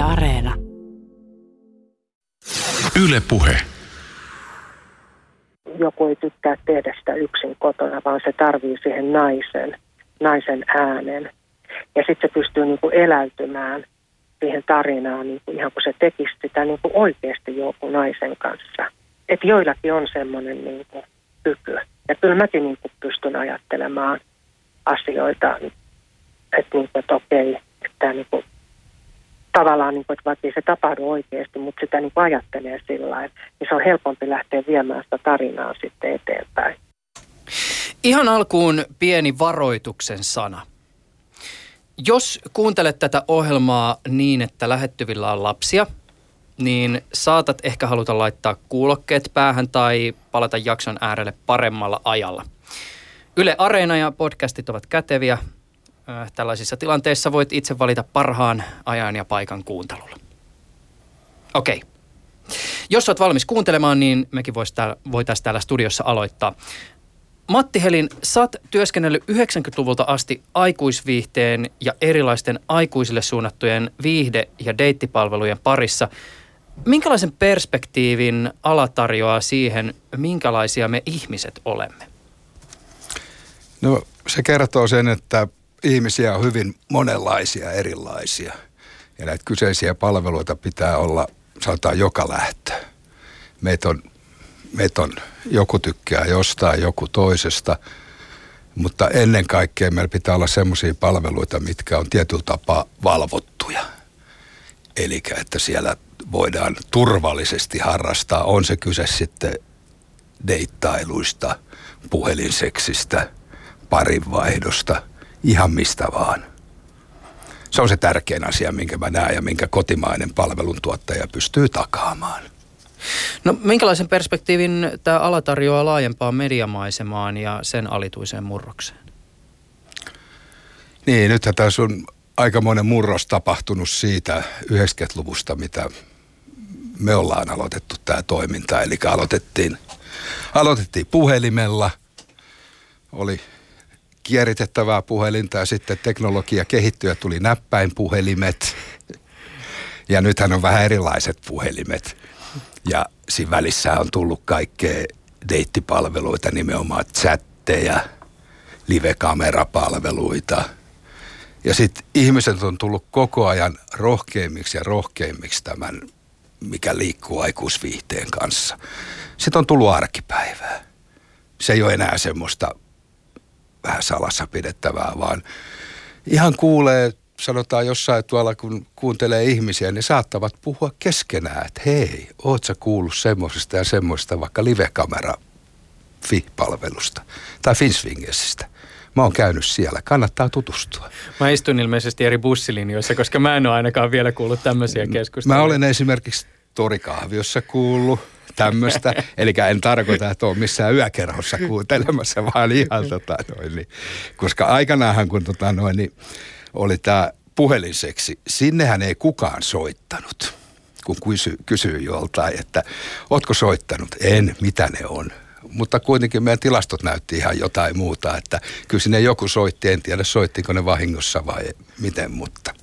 Yle Areena. Yle Puhe. Joku ei tykkää tehdä sitä yksin kotona, vaan se tarvii siihen naisen, naisen äänen. Ja sitten se pystyy niinku eläytymään siihen tarinaan niin kuin ihan kuin se tekisi sitä niin kuin oikeasti joku naisen kanssa. Että joillakin on semmoinen niin kuin kyky. Ja kyllä mäkin niin kuin pystyn ajattelemaan asioita, että, niin kuin, että okei, että niin kuin, tavallaan, niin kuin, että vaikka se tapahdu oikeasti, mutta sitä niin ajattelee sillä lailla, niin se on helpompi lähteä viemään sitä tarinaa sitten eteenpäin. Ihan alkuun pieni varoituksen sana. Jos kuuntelet tätä ohjelmaa niin, että lähettyvillä on lapsia, niin saatat ehkä haluta laittaa kuulokkeet päähän tai palata jakson äärelle paremmalla ajalla. Yle Areena ja podcastit ovat käteviä. Tällaisissa tilanteissa voit itse valita parhaan ajan ja paikan kuuntelulla. Okei. Okay. Jos olet valmis kuuntelemaan, niin mekin voitaisiin täällä studiossa aloittaa. Matti Helin, sä oot työskennellyt 90-luvulta asti aikuisviihteen ja erilaisten aikuisille suunnattujen viihde- ja deittipalvelujen parissa. Minkälaisen perspektiivin ala tarjoaa siihen, minkälaisia me ihmiset olemme? No se kertoo sen, että ihmisiä on hyvin monenlaisia, erilaisia. Ja näitä kyseisiä palveluita pitää olla, sanotaan, joka lähtö. Meitä on meitä on, joku tykkää jostain, joku toisesta, mutta ennen kaikkea meillä pitää olla semmoisia palveluita, mitkä on tietyllä tapaa valvottuja. Eli että siellä voidaan turvallisesti harrastaa, on se kyse sitten deittailuista, puhelinseksistä, parinvaihdosta, ihan mistä vaan. Se on se tärkein asia, minkä mä näen ja minkä kotimainen palveluntuottaja pystyy takaamaan. No minkälaisen perspektiivin tämä ala tarjoaa laajempaan mediamaisemaan ja sen alituiseen murrokseen? Niin, nythän tässä on aikamoinen murros tapahtunut siitä 90-luvusta, mitä me ollaan aloitettu tämä toiminta. Eli aloitettiin, aloitettiin puhelimella, oli kieritettävää puhelinta ja sitten teknologia kehittyi ja tuli näppäinpuhelimet. Ja nythän on vähän erilaiset puhelimet. Ja siinä välissä on tullut kaikkea deittipalveluita, nimenomaan chatteja, live-kamerapalveluita. Ja sitten ihmiset on tullut koko ajan rohkeimmiksi ja rohkeimmiksi tämän, mikä liikkuu aikuisviihteen kanssa. Sitten on tullut arkipäivää. Se ei ole enää semmoista vähän salassa pidettävää, vaan ihan kuulee sanotaan jossain tuolla, kun kuuntelee ihmisiä, niin saattavat puhua keskenään, että hei, oot sä kuullut semmoisesta ja semmoista vaikka livekamera fi-palvelusta tai Finsfingesistä. Mä oon käynyt siellä. Kannattaa tutustua. Mä istun ilmeisesti eri bussilinjoissa, koska mä en ole ainakaan vielä kuullut tämmöisiä keskusteluja. Mä olen esimerkiksi torikahviossa kuullut tämmöistä. Eli en tarkoita, että on missään yökerhossa kuuntelemassa, vaan ihan tota noin. Niin, koska aikanaanhan kun tota noin, niin oli tämä puhelinseksi. Sinnehän ei kukaan soittanut, kun kysy, kysyy joltain, että ootko soittanut? En, mitä ne on? Mutta kuitenkin meidän tilastot näytti ihan jotain muuta, että kyllä sinne joku soitti, en tiedä soittiko ne vahingossa vai miten, mutta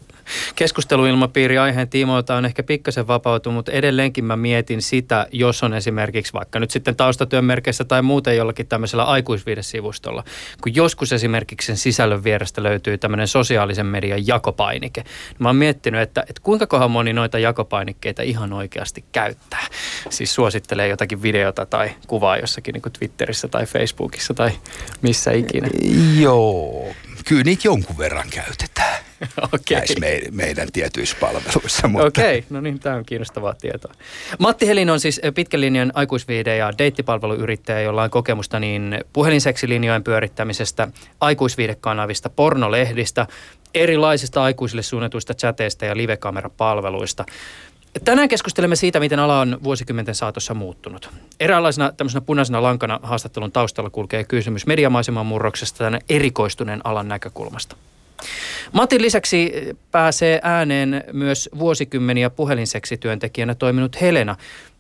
keskusteluilmapiiri aiheen tiimoilta on ehkä pikkasen vapautunut, mutta edelleenkin mä mietin sitä, jos on esimerkiksi vaikka nyt sitten taustatyön merkeissä tai muuten jollakin tämmöisellä aikuisviidesivustolla, kun joskus esimerkiksi sen sisällön vierestä löytyy tämmöinen sosiaalisen median jakopainike. Mä oon miettinyt, että, että kuinka kohan moni noita jakopainikkeita ihan oikeasti käyttää. Siis suosittelee jotakin videota tai kuvaa jossakin niin kuin Twitterissä tai Facebookissa tai missä ikinä. Joo, kyllä niitä jonkun verran käytetään okay. näissä me, meidän tietyissä palveluissa. Mutta... Okei, okay. no niin, tämä on kiinnostavaa tietoa. Matti Helin on siis pitkän linjan aikuisviide- ja deittipalveluyrittäjä, jolla on kokemusta niin puhelinseksilinjojen pyörittämisestä, aikuisviidekanavista, pornolehdistä, erilaisista aikuisille suunnatuista chateista ja livekamerapalveluista. Tänään keskustelemme siitä, miten ala on vuosikymmenten saatossa muuttunut. Eräänlaisena tämmöisenä punaisena lankana haastattelun taustalla kulkee kysymys mediamaiseman murroksesta tänne erikoistuneen alan näkökulmasta. Matin lisäksi pääsee ääneen myös vuosikymmeniä puhelinseksityöntekijänä toiminut Helena,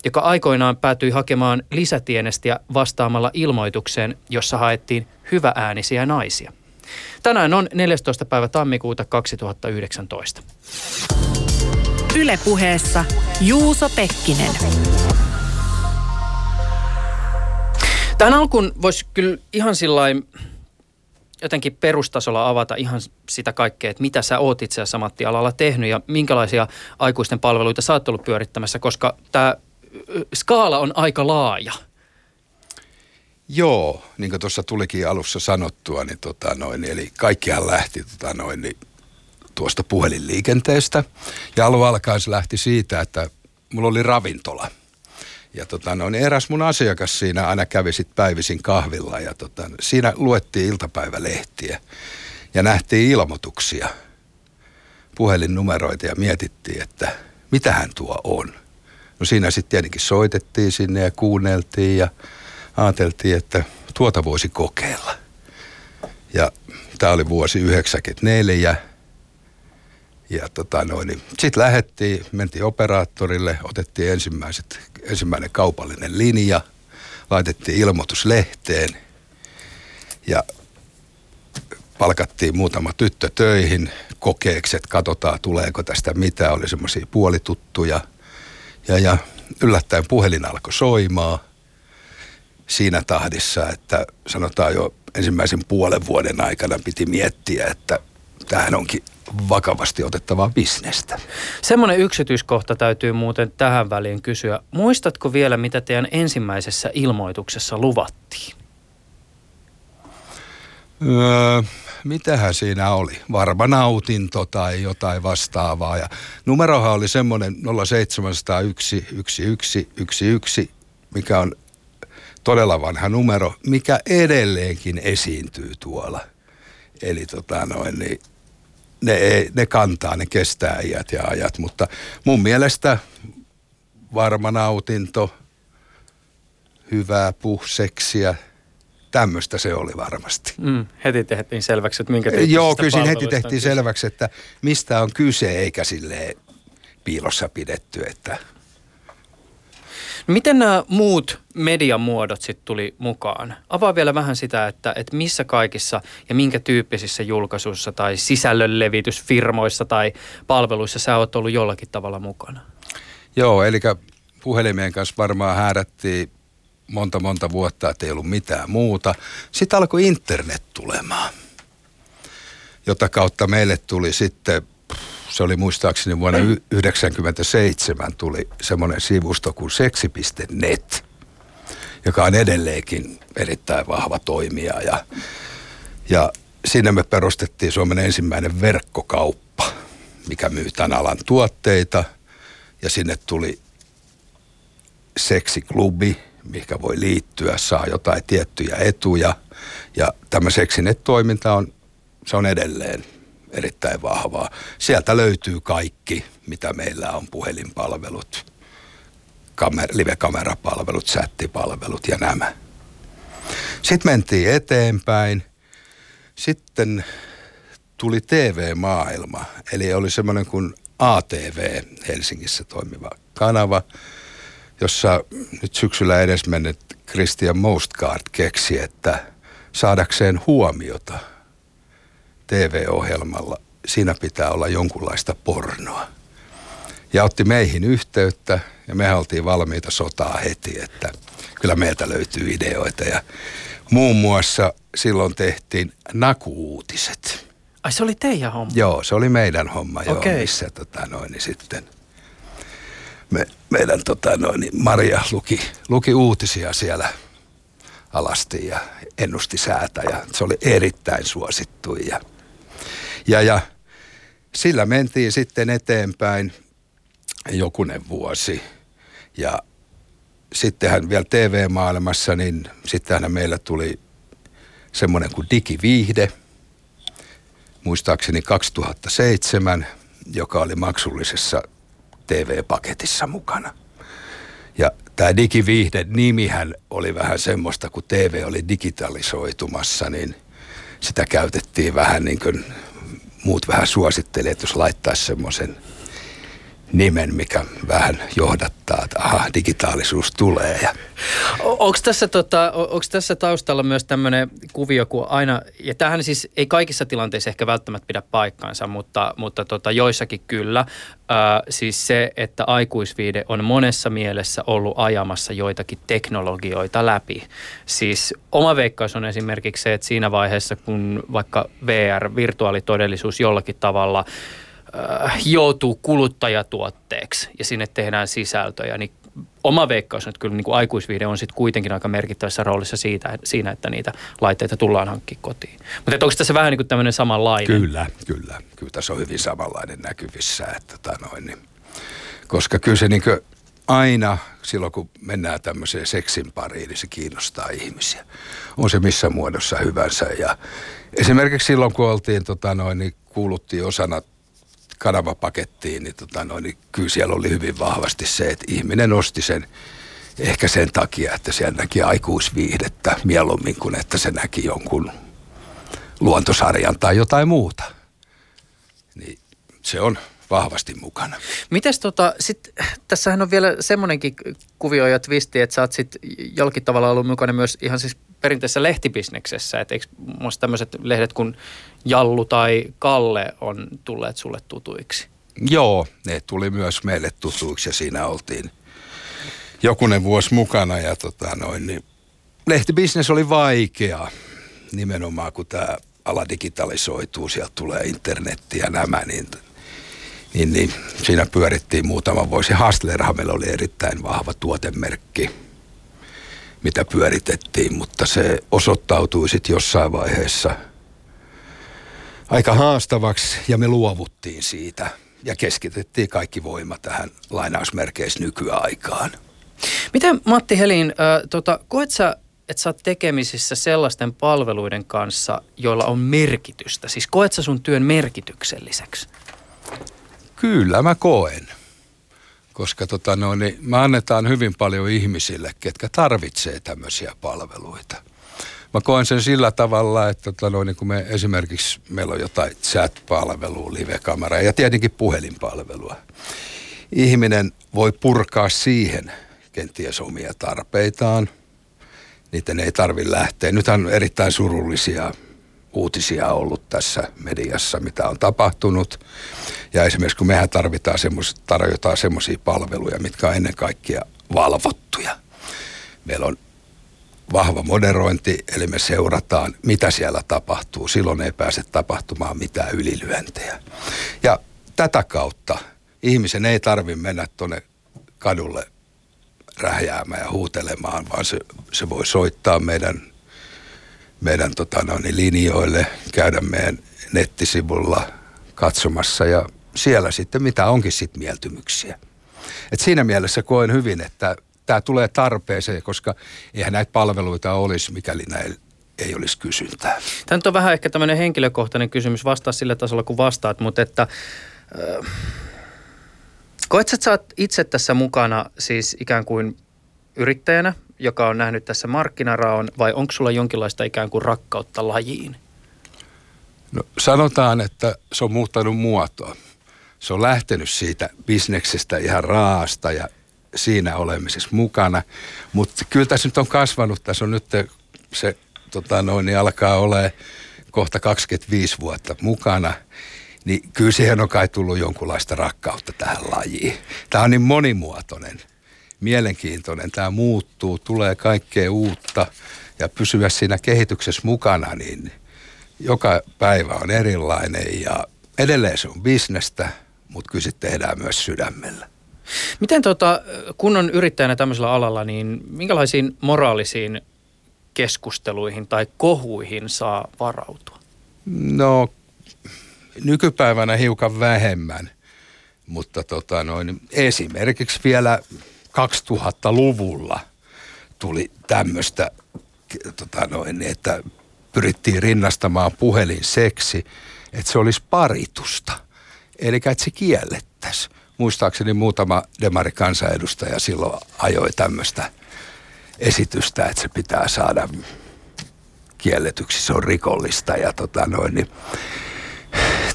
joka aikoinaan päätyi hakemaan lisätienestiä vastaamalla ilmoitukseen, jossa haettiin hyvääänisiä naisia. Tänään on 14. päivä tammikuuta 2019. Ylepuheessa Juuso Pekkinen. Tähän alkuun voisi kyllä ihan sillain jotenkin perustasolla avata ihan sitä kaikkea, että mitä sä oot itse asiassa Matti alalla tehnyt ja minkälaisia aikuisten palveluita sä oot ollut pyörittämässä, koska tämä skaala on aika laaja. Joo, niin kuin tuossa tulikin alussa sanottua, niin tota noin, eli kaikkihan lähti tota noin, niin tuosta puhelinliikenteestä. Ja alun alkaen se lähti siitä, että mulla oli ravintola. Ja tota, no, niin eräs mun asiakas siinä aina kävi sit päivisin kahvilla ja tota, siinä luettiin iltapäivälehtiä ja nähtiin ilmoituksia, puhelinnumeroita ja mietittiin, että mitähän tuo on. No siinä sitten tietenkin soitettiin sinne ja kuunneltiin ja ajateltiin, että tuota voisi kokeilla. Ja tämä oli vuosi 1994 ja tota noin, niin sitten lähdettiin, mentiin operaattorille, otettiin ensimmäiset, ensimmäinen kaupallinen linja, laitettiin ilmoitus lehteen ja palkattiin muutama tyttö töihin kokeeksi, että katsotaan tuleeko tästä mitä, oli semmoisia puolituttuja. Ja, ja yllättäen puhelin alkoi soimaa siinä tahdissa, että sanotaan jo ensimmäisen puolen vuoden aikana piti miettiä, että tämähän onkin vakavasti otettavaa bisnestä. Semmoinen yksityiskohta täytyy muuten tähän väliin kysyä. Muistatko vielä, mitä teidän ensimmäisessä ilmoituksessa luvattiin? Öö, mitähän siinä oli? Varma nautinto tai jotain vastaavaa. Ja numerohan oli semmoinen 0701 1111, mikä on todella vanha numero, mikä edelleenkin esiintyy tuolla. Eli tota noin, niin ne, ei, ne kantaa, ne kestää iät ja ajat, mutta mun mielestä varma nautinto, hyvää puhseksiä, tämmöistä se oli varmasti. Mm, heti tehtiin selväksi, että minkä Joo, kyllä siinä heti tehtiin selväksi, että mistä on kyse, eikä sille piilossa pidetty, että Miten nämä muut mediamuodot sitten tuli mukaan? Avaa vielä vähän sitä, että, että missä kaikissa ja minkä tyyppisissä julkaisuissa tai sisällönlevitysfirmoissa tai palveluissa sä oot ollut jollakin tavalla mukana? Joo, eli puhelimien kanssa varmaan häärättiin monta monta vuotta, että ei ollut mitään muuta. Sitten alkoi internet tulemaan, jota kautta meille tuli sitten se oli muistaakseni vuonna 1997 tuli semmoinen sivusto kuin seksi.net, joka on edelleenkin erittäin vahva toimija ja, ja sinne me perustettiin Suomen ensimmäinen verkkokauppa, mikä myy tämän alan tuotteita. Ja sinne tuli seksiklubi, mikä voi liittyä, saa jotain tiettyjä etuja. Ja tämä seksinet-toiminta on, se on edelleen erittäin vahvaa. Sieltä löytyy kaikki, mitä meillä on, puhelinpalvelut, kamer- live-kamerapalvelut, chattipalvelut ja nämä. Sitten mentiin eteenpäin. Sitten tuli TV-maailma, eli oli semmoinen kuin ATV Helsingissä toimiva kanava, jossa nyt syksyllä edesmennyt Christian Mostgaard keksi, että saadakseen huomiota – TV-ohjelmalla, siinä pitää olla jonkunlaista pornoa. Ja otti meihin yhteyttä ja me oltiin valmiita sotaa heti, että kyllä meiltä löytyy ideoita. Ja muun muassa silloin tehtiin nakuuutiset. Ai se oli teidän homma? Joo, se oli meidän homma, joo, okay. missä tota noin, niin sitten me, meidän tota noin, niin Maria luki, luki uutisia siellä alasti ja ennusti säätä ja se oli erittäin suosittu ja ja, ja sillä mentiin sitten eteenpäin jokunen vuosi. Ja sittenhän vielä TV-maailmassa, niin sittenhän meillä tuli semmoinen kuin digiviihde, muistaakseni 2007, joka oli maksullisessa TV-paketissa mukana. Ja tämä digiviihde nimihän oli vähän semmoista, kun TV oli digitalisoitumassa, niin sitä käytettiin vähän niin kuin muut vähän suositteli, että jos laittaisi semmoisen nimen, mikä vähän johdattaa, että aha, digitaalisuus tulee. Ja... Onko tässä, tota, tässä taustalla myös tämmöinen kuvio, kun aina, ja tähän siis ei kaikissa tilanteissa ehkä välttämättä pidä paikkaansa, mutta, mutta tota, joissakin kyllä, Äh, siis se, että aikuisviide on monessa mielessä ollut ajamassa joitakin teknologioita läpi. Siis oma veikkaus on esimerkiksi se, että siinä vaiheessa, kun vaikka VR, virtuaalitodellisuus jollakin tavalla – äh, joutuu kuluttajatuotteeksi ja sinne tehdään sisältöjä, niin oma veikkaus on, että kyllä niin kuin aikuisviide on sitten kuitenkin aika merkittävässä roolissa siitä, siinä, että niitä laitteita tullaan hankkimaan kotiin. Mutta onko tässä vähän niin kuin tämmöinen samanlainen? Kyllä, kyllä. Kyllä tässä on hyvin samanlainen näkyvissä. Että, tota noin, niin, koska kyllä se niin kuin aina silloin, kun mennään tämmöiseen seksin pariin, niin se kiinnostaa ihmisiä. On se missä muodossa hyvänsä. Ja esimerkiksi silloin, kun oltiin, tota noin, niin kuuluttiin osana kanavapakettiin, niin, tota, no, niin kyllä siellä oli hyvin vahvasti se, että ihminen osti sen ehkä sen takia, että siellä näki aikuisviihdettä mieluummin kuin että se näki jonkun luontosarjan tai jotain muuta. Niin se on vahvasti mukana. Mites tota, sit, tässähän on vielä semmoinenkin kuvio ja twisti, että sä oot sit jollakin tavalla ollut mukana myös ihan siis perinteisessä lehtibisneksessä, että eikö muista tämmöiset lehdet kuin Jallu tai Kalle on tulleet sulle tutuiksi? Joo, ne tuli myös meille tutuiksi ja siinä oltiin jokunen vuosi mukana ja tota noin, niin lehtibisnes oli vaikea nimenomaan kun tämä ala digitalisoituu, sieltä tulee internetti ja nämä, niin, niin, niin siinä pyörittiin muutama vuosi. Hustlerhan meillä oli erittäin vahva tuotemerkki, mitä pyöritettiin, mutta se osoittautui sitten jossain vaiheessa aika haastavaksi ja me luovuttiin siitä ja keskitettiin kaikki voima tähän lainausmerkeissä nykyaikaan. Miten Matti Helin, äh, tota, koet sä, että sä oot tekemisissä sellaisten palveluiden kanssa, joilla on merkitystä? Siis koet sä sun työn merkitykselliseksi? Kyllä mä koen koska tota no, niin me annetaan hyvin paljon ihmisille, ketkä tarvitsee tämmöisiä palveluita. Mä koen sen sillä tavalla, että tota no, niin kun me esimerkiksi meillä on jotain chat-palvelua, live-kameraa ja tietenkin puhelinpalvelua. Ihminen voi purkaa siihen kenties omia tarpeitaan. Niiden ei tarvi lähteä. Nythän on erittäin surullisia uutisia ollut tässä mediassa, mitä on tapahtunut. Ja esimerkiksi kun mehän tarvitaan semmoista, tarjotaan semmoisia palveluja, mitkä on ennen kaikkea valvottuja. Meillä on vahva moderointi, eli me seurataan, mitä siellä tapahtuu. Silloin ei pääse tapahtumaan mitään ylilyöntejä. Ja tätä kautta ihmisen ei tarvitse mennä tuonne kadulle rähjäämään ja huutelemaan, vaan se, se voi soittaa meidän meidän tota, no, niin linjoille, käydä meidän nettisivulla katsomassa ja siellä sitten mitä onkin sitten mieltymyksiä. Et siinä mielessä koen hyvin, että tämä tulee tarpeeseen, koska eihän näitä palveluita olisi, mikäli näillä ei olisi kysyntää. Tämä on vähän ehkä tämmöinen henkilökohtainen kysymys, vastaa sillä tasolla kun vastaat, mutta että... Äh, koet että sä oot itse tässä mukana siis ikään kuin yrittäjänä, joka on nähnyt tässä markkinaraon, vai onko sulla jonkinlaista ikään kuin rakkautta lajiin? No, sanotaan, että se on muuttanut muotoa. Se on lähtenyt siitä bisneksestä ihan raasta ja siinä olemisessa mukana. Mutta kyllä tässä nyt on kasvanut, tässä on nyt se tota noin, niin alkaa olla kohta 25 vuotta mukana, niin kyllä siihen on kai tullut jonkunlaista rakkautta tähän lajiin. Tämä on niin monimuotoinen mielenkiintoinen. Tämä muuttuu, tulee kaikkea uutta ja pysyä siinä kehityksessä mukana, niin joka päivä on erilainen ja edelleen se on bisnestä, mutta kyllä sitten tehdään myös sydämellä. Miten tota, kun on yrittäjänä tämmöisellä alalla, niin minkälaisiin moraalisiin keskusteluihin tai kohuihin saa varautua? No nykypäivänä hiukan vähemmän, mutta tota noin, esimerkiksi vielä 2000-luvulla tuli tämmöistä, tota noin, että pyrittiin rinnastamaan puhelin seksi, että se olisi paritusta. Eli että se kiellettäisiin. Muistaakseni muutama demarikansanedustaja silloin ajoi tämmöistä esitystä, että se pitää saada kielletyksi, se on rikollista. Ja tota noin, niin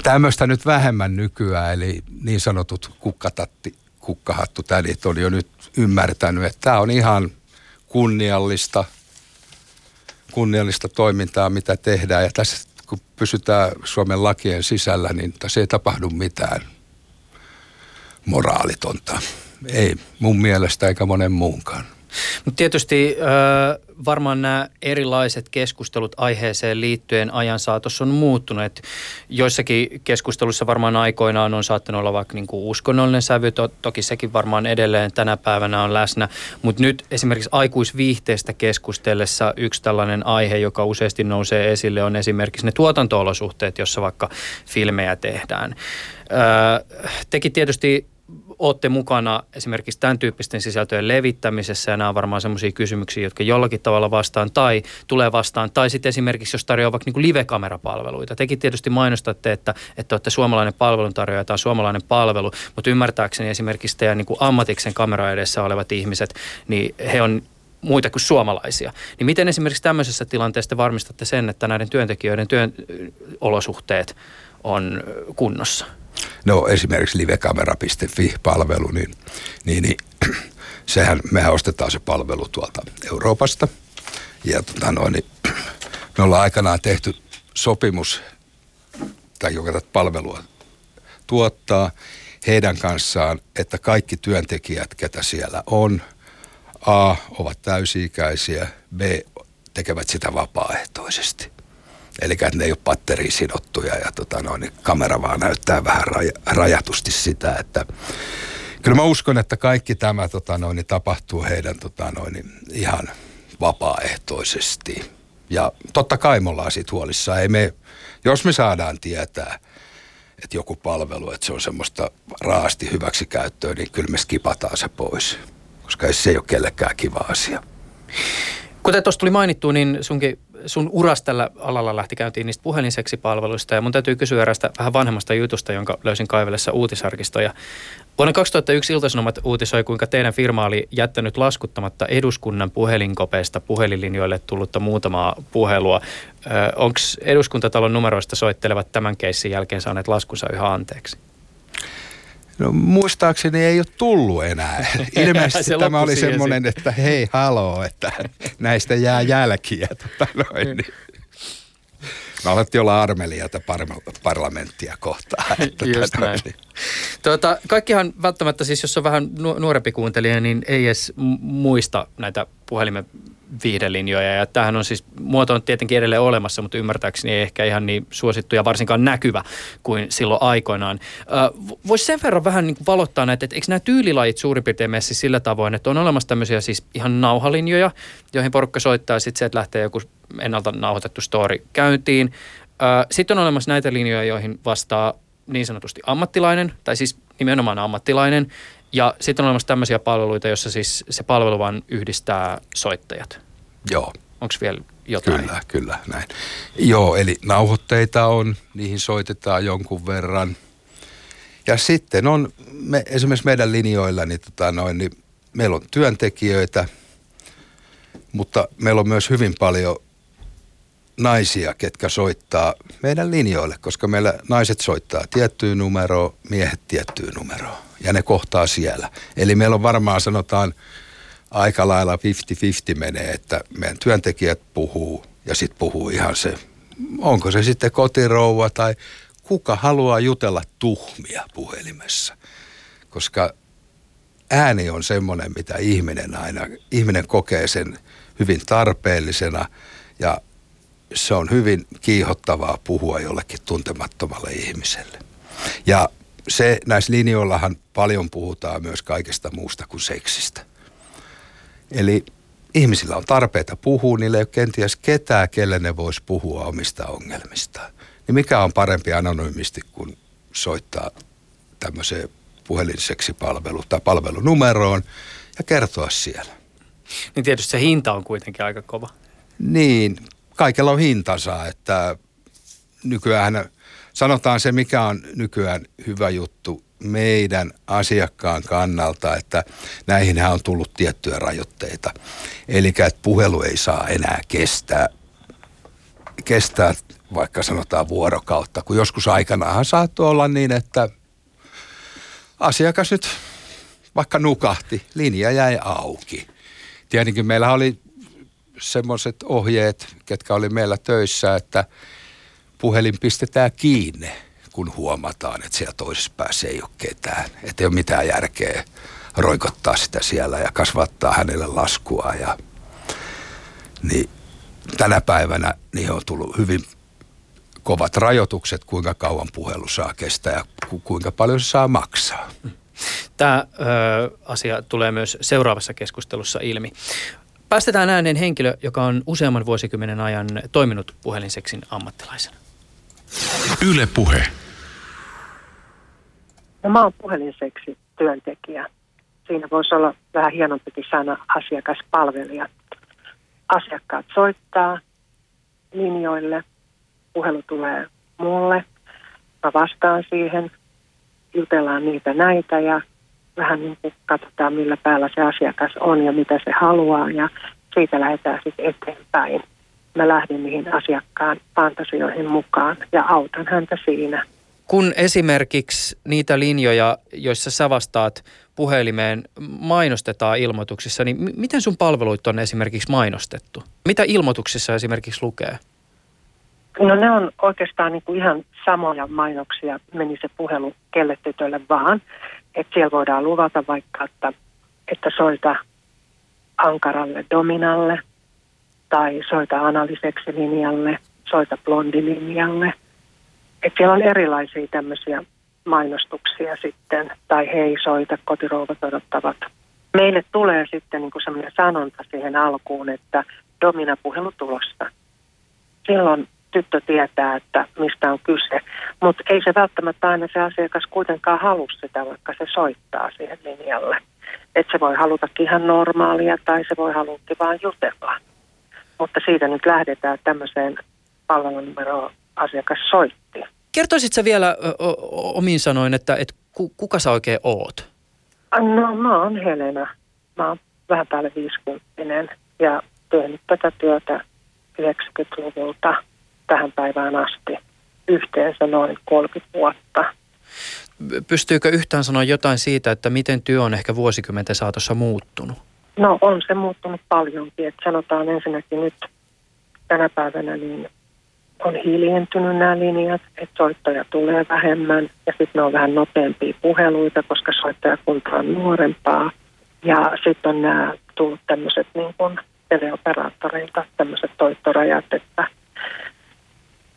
tämmöistä nyt vähemmän nykyään, eli niin sanotut kukkatatti, kukkahattu tädit on jo nyt ymmärtänyt, että tämä on ihan kunniallista, kunniallista toimintaa, mitä tehdään. Ja tässä kun pysytään Suomen lakien sisällä, niin tässä ei tapahdu mitään moraalitonta. Ei mun mielestä eikä monen muunkaan. Mutta tietysti äh, varmaan nämä erilaiset keskustelut aiheeseen liittyen ajan saatossa on muuttunut. Et joissakin keskustelussa varmaan aikoinaan on saattanut olla vaikka niinku uskonnollinen sävy, to, toki sekin varmaan edelleen tänä päivänä on läsnä. Mutta nyt esimerkiksi aikuisviihteestä keskustellessa yksi tällainen aihe, joka useasti nousee esille, on esimerkiksi ne tuotantoolosuhteet, jossa vaikka filmejä tehdään. Öö, tekin tietysti olette mukana esimerkiksi tämän tyyppisten sisältöjen levittämisessä ja nämä on varmaan sellaisia kysymyksiä, jotka jollakin tavalla vastaan tai tulee vastaan. Tai sitten esimerkiksi, jos tarjoaa vaikka niin live-kamerapalveluita. Tekin tietysti mainostatte, että, että olette suomalainen palveluntarjoaja tai suomalainen palvelu, mutta ymmärtääkseni esimerkiksi teidän niin kuin ammatiksen kamera edessä olevat ihmiset, niin he on muita kuin suomalaisia. Niin miten esimerkiksi tämmöisessä tilanteessa varmistatte sen, että näiden työntekijöiden työn olosuhteet on kunnossa? No esimerkiksi livekamera.fi-palvelu, niin, niin, niin sehän, mehän ostetaan se palvelu tuolta Euroopasta. Ja tota noin, niin, me ollaan aikanaan tehty sopimus, tai joka tätä palvelua tuottaa, heidän kanssaan, että kaikki työntekijät, ketä siellä on, A, ovat täysi-ikäisiä, B, tekevät sitä vapaaehtoisesti. Eli ne ei ole patteriin sidottuja ja tota noin, niin kamera vaan näyttää vähän raj- rajatusti sitä, että kyllä mä uskon, että kaikki tämä tota noin, niin tapahtuu heidän tota noin, niin ihan vapaaehtoisesti. Ja totta kai me ollaan siitä huolissaan. Ei me, jos me saadaan tietää, että joku palvelu, että se on semmoista raasti hyväksikäyttöä, niin kyllä me skipataan se pois. Koska se ei ole kellekään kiva asia. Kuten tuossa tuli mainittu, niin sunkin sun uras tällä alalla lähti käyntiin niistä puhelinseksipalveluista ja mun täytyy kysyä erästä vähän vanhemmasta jutusta, jonka löysin kaivellessa uutisarkistoja. Vuonna 2001 Iltasanomat uutisoi, kuinka teidän firma oli jättänyt laskuttamatta eduskunnan puhelinkopeista puhelinlinjoille tullutta muutamaa puhelua. Onko eduskuntatalon numeroista soittelevat tämän keissin jälkeen saaneet laskunsa yhä anteeksi? No muistaakseni ei ole tullut enää. Ilmeisesti se tämä oli semmoinen, että hei haloo, että näistä jää jälkiä. Tota noin, niin. Me alettiin olla armeliata parlamenttia kohtaan. Että Just näin. Tuota, kaikkihan välttämättä siis, jos on vähän nuorempi kuuntelija, niin ei edes muista näitä puhelimen viihdelinjoja. Ja tämähän on siis, muoto on tietenkin edelleen olemassa, mutta ymmärtääkseni ei ehkä ihan niin suosittu ja varsinkaan näkyvä kuin silloin aikoinaan. Voisi sen verran vähän niin valottaa näitä, että eikö nämä tyylilajit suurin piirtein mene siis sillä tavoin, että on olemassa tämmöisiä siis ihan nauhalinjoja, joihin porukka soittaa sitten se, että lähtee joku ennalta nauhoitettu story käyntiin. Sitten on olemassa näitä linjoja, joihin vastaa niin sanotusti ammattilainen, tai siis nimenomaan ammattilainen, ja sitten on olemassa tämmöisiä palveluita, joissa siis se palvelu vaan yhdistää soittajat. Joo. Onko vielä jotain? Kyllä, kyllä, näin. Joo, eli nauhoitteita on, niihin soitetaan jonkun verran. Ja sitten on, me, esimerkiksi meidän linjoilla, niin, tota noin, niin meillä on työntekijöitä, mutta meillä on myös hyvin paljon naisia, ketkä soittaa meidän linjoille, koska meillä naiset soittaa tiettyyn numeroon, miehet tiettyyn numeroon ja ne kohtaa siellä. Eli meillä on varmaan sanotaan aika lailla 50-50 menee, että meidän työntekijät puhuu ja sitten puhuu ihan se, onko se sitten kotirouva tai kuka haluaa jutella tuhmia puhelimessa. Koska ääni on semmoinen, mitä ihminen aina, ihminen kokee sen hyvin tarpeellisena ja se on hyvin kiihottavaa puhua jollekin tuntemattomalle ihmiselle. Ja se näissä linjoillahan paljon puhutaan myös kaikesta muusta kuin seksistä. Eli ihmisillä on tarpeita puhua, niillä ei ole kenties ketään, kelle ne vois puhua omista ongelmistaan. Niin mikä on parempi anonyymisti kuin soittaa tämmöiseen puhelinseksipalvelu tai palvelunumeroon ja kertoa siellä. Niin tietysti se hinta on kuitenkin aika kova. Niin, kaikella on hintansa, että nykyään sanotaan se, mikä on nykyään hyvä juttu meidän asiakkaan kannalta, että näihin on tullut tiettyjä rajoitteita. Eli että puhelu ei saa enää kestää, kestää vaikka sanotaan vuorokautta, kun joskus aikanaanhan saattoi olla niin, että asiakas nyt vaikka nukahti, linja jäi auki. Tietenkin meillä oli semmoiset ohjeet, ketkä oli meillä töissä, että puhelin pistetään kiinni, kun huomataan, että siellä toisessa päässä ei ole ketään. Että ei ole mitään järkeä roikottaa sitä siellä ja kasvattaa hänelle laskua. Ja, niin tänä päivänä niin on tullut hyvin kovat rajoitukset, kuinka kauan puhelu saa kestää ja ku, kuinka paljon se saa maksaa. Tämä ö, asia tulee myös seuraavassa keskustelussa ilmi. Päästetään ääneen henkilö, joka on useamman vuosikymmenen ajan toiminut puhelinseksin ammattilaisena. Yle Puhe. No, mä oon puhelinseksi työntekijä. Siinä voisi olla vähän hienompikin sana asiakaspalvelija. Asiakkaat soittaa linjoille, puhelu tulee mulle, mä vastaan siihen, jutellaan niitä näitä ja vähän niin kuin katsotaan millä päällä se asiakas on ja mitä se haluaa ja siitä lähdetään sitten eteenpäin. Mä lähdin niihin asiakkaan fantasioihin mukaan ja autan häntä siinä. Kun esimerkiksi niitä linjoja, joissa sä vastaat puhelimeen, mainostetaan ilmoituksissa, niin m- miten sun palveluit on esimerkiksi mainostettu? Mitä ilmoituksissa esimerkiksi lukee? No ne on oikeastaan niin kuin ihan samoja mainoksia, meni se puhelu kelle tytölle vaan. Että siellä voidaan luvata vaikka, että, että soita ankaralle dominalle tai soita analiseksi linjalle, soita blondilinjalle. Että siellä on erilaisia tämmöisiä mainostuksia sitten, tai hei soita, kotirouvat odottavat. Meille tulee sitten niin kuin semmoinen sanonta siihen alkuun, että domina-puhelu tulosta. Silloin tyttö tietää, että mistä on kyse. Mutta ei se välttämättä aina se asiakas kuitenkaan halua sitä, vaikka se soittaa siihen linjalle. Että se voi halutakin ihan normaalia tai se voi haluakin vaan jutella. Mutta siitä nyt lähdetään tämmöiseen palvelunumeroon asiakas soitti. Kertoisitko vielä omiin sanoin, että, että kuka sä oikein oot? No mä oon Helena. Mä oon vähän päälle 50 ja tehnyt tätä työtä 90-luvulta tähän päivään asti yhteensä noin 30 vuotta. Pystyykö yhtään sanoa jotain siitä, että miten työ on ehkä vuosikymmenten saatossa muuttunut? No on se muuttunut paljonkin. Että sanotaan ensinnäkin nyt tänä päivänä niin on hiljentynyt nämä linjat, että soittoja tulee vähemmän ja sitten ne on vähän nopeampia puheluita, koska soittajakunta on nuorempaa. Ja sitten on nämä tullut tämmöiset niin kuin teleoperaattoreilta tämmöiset toittorajat, että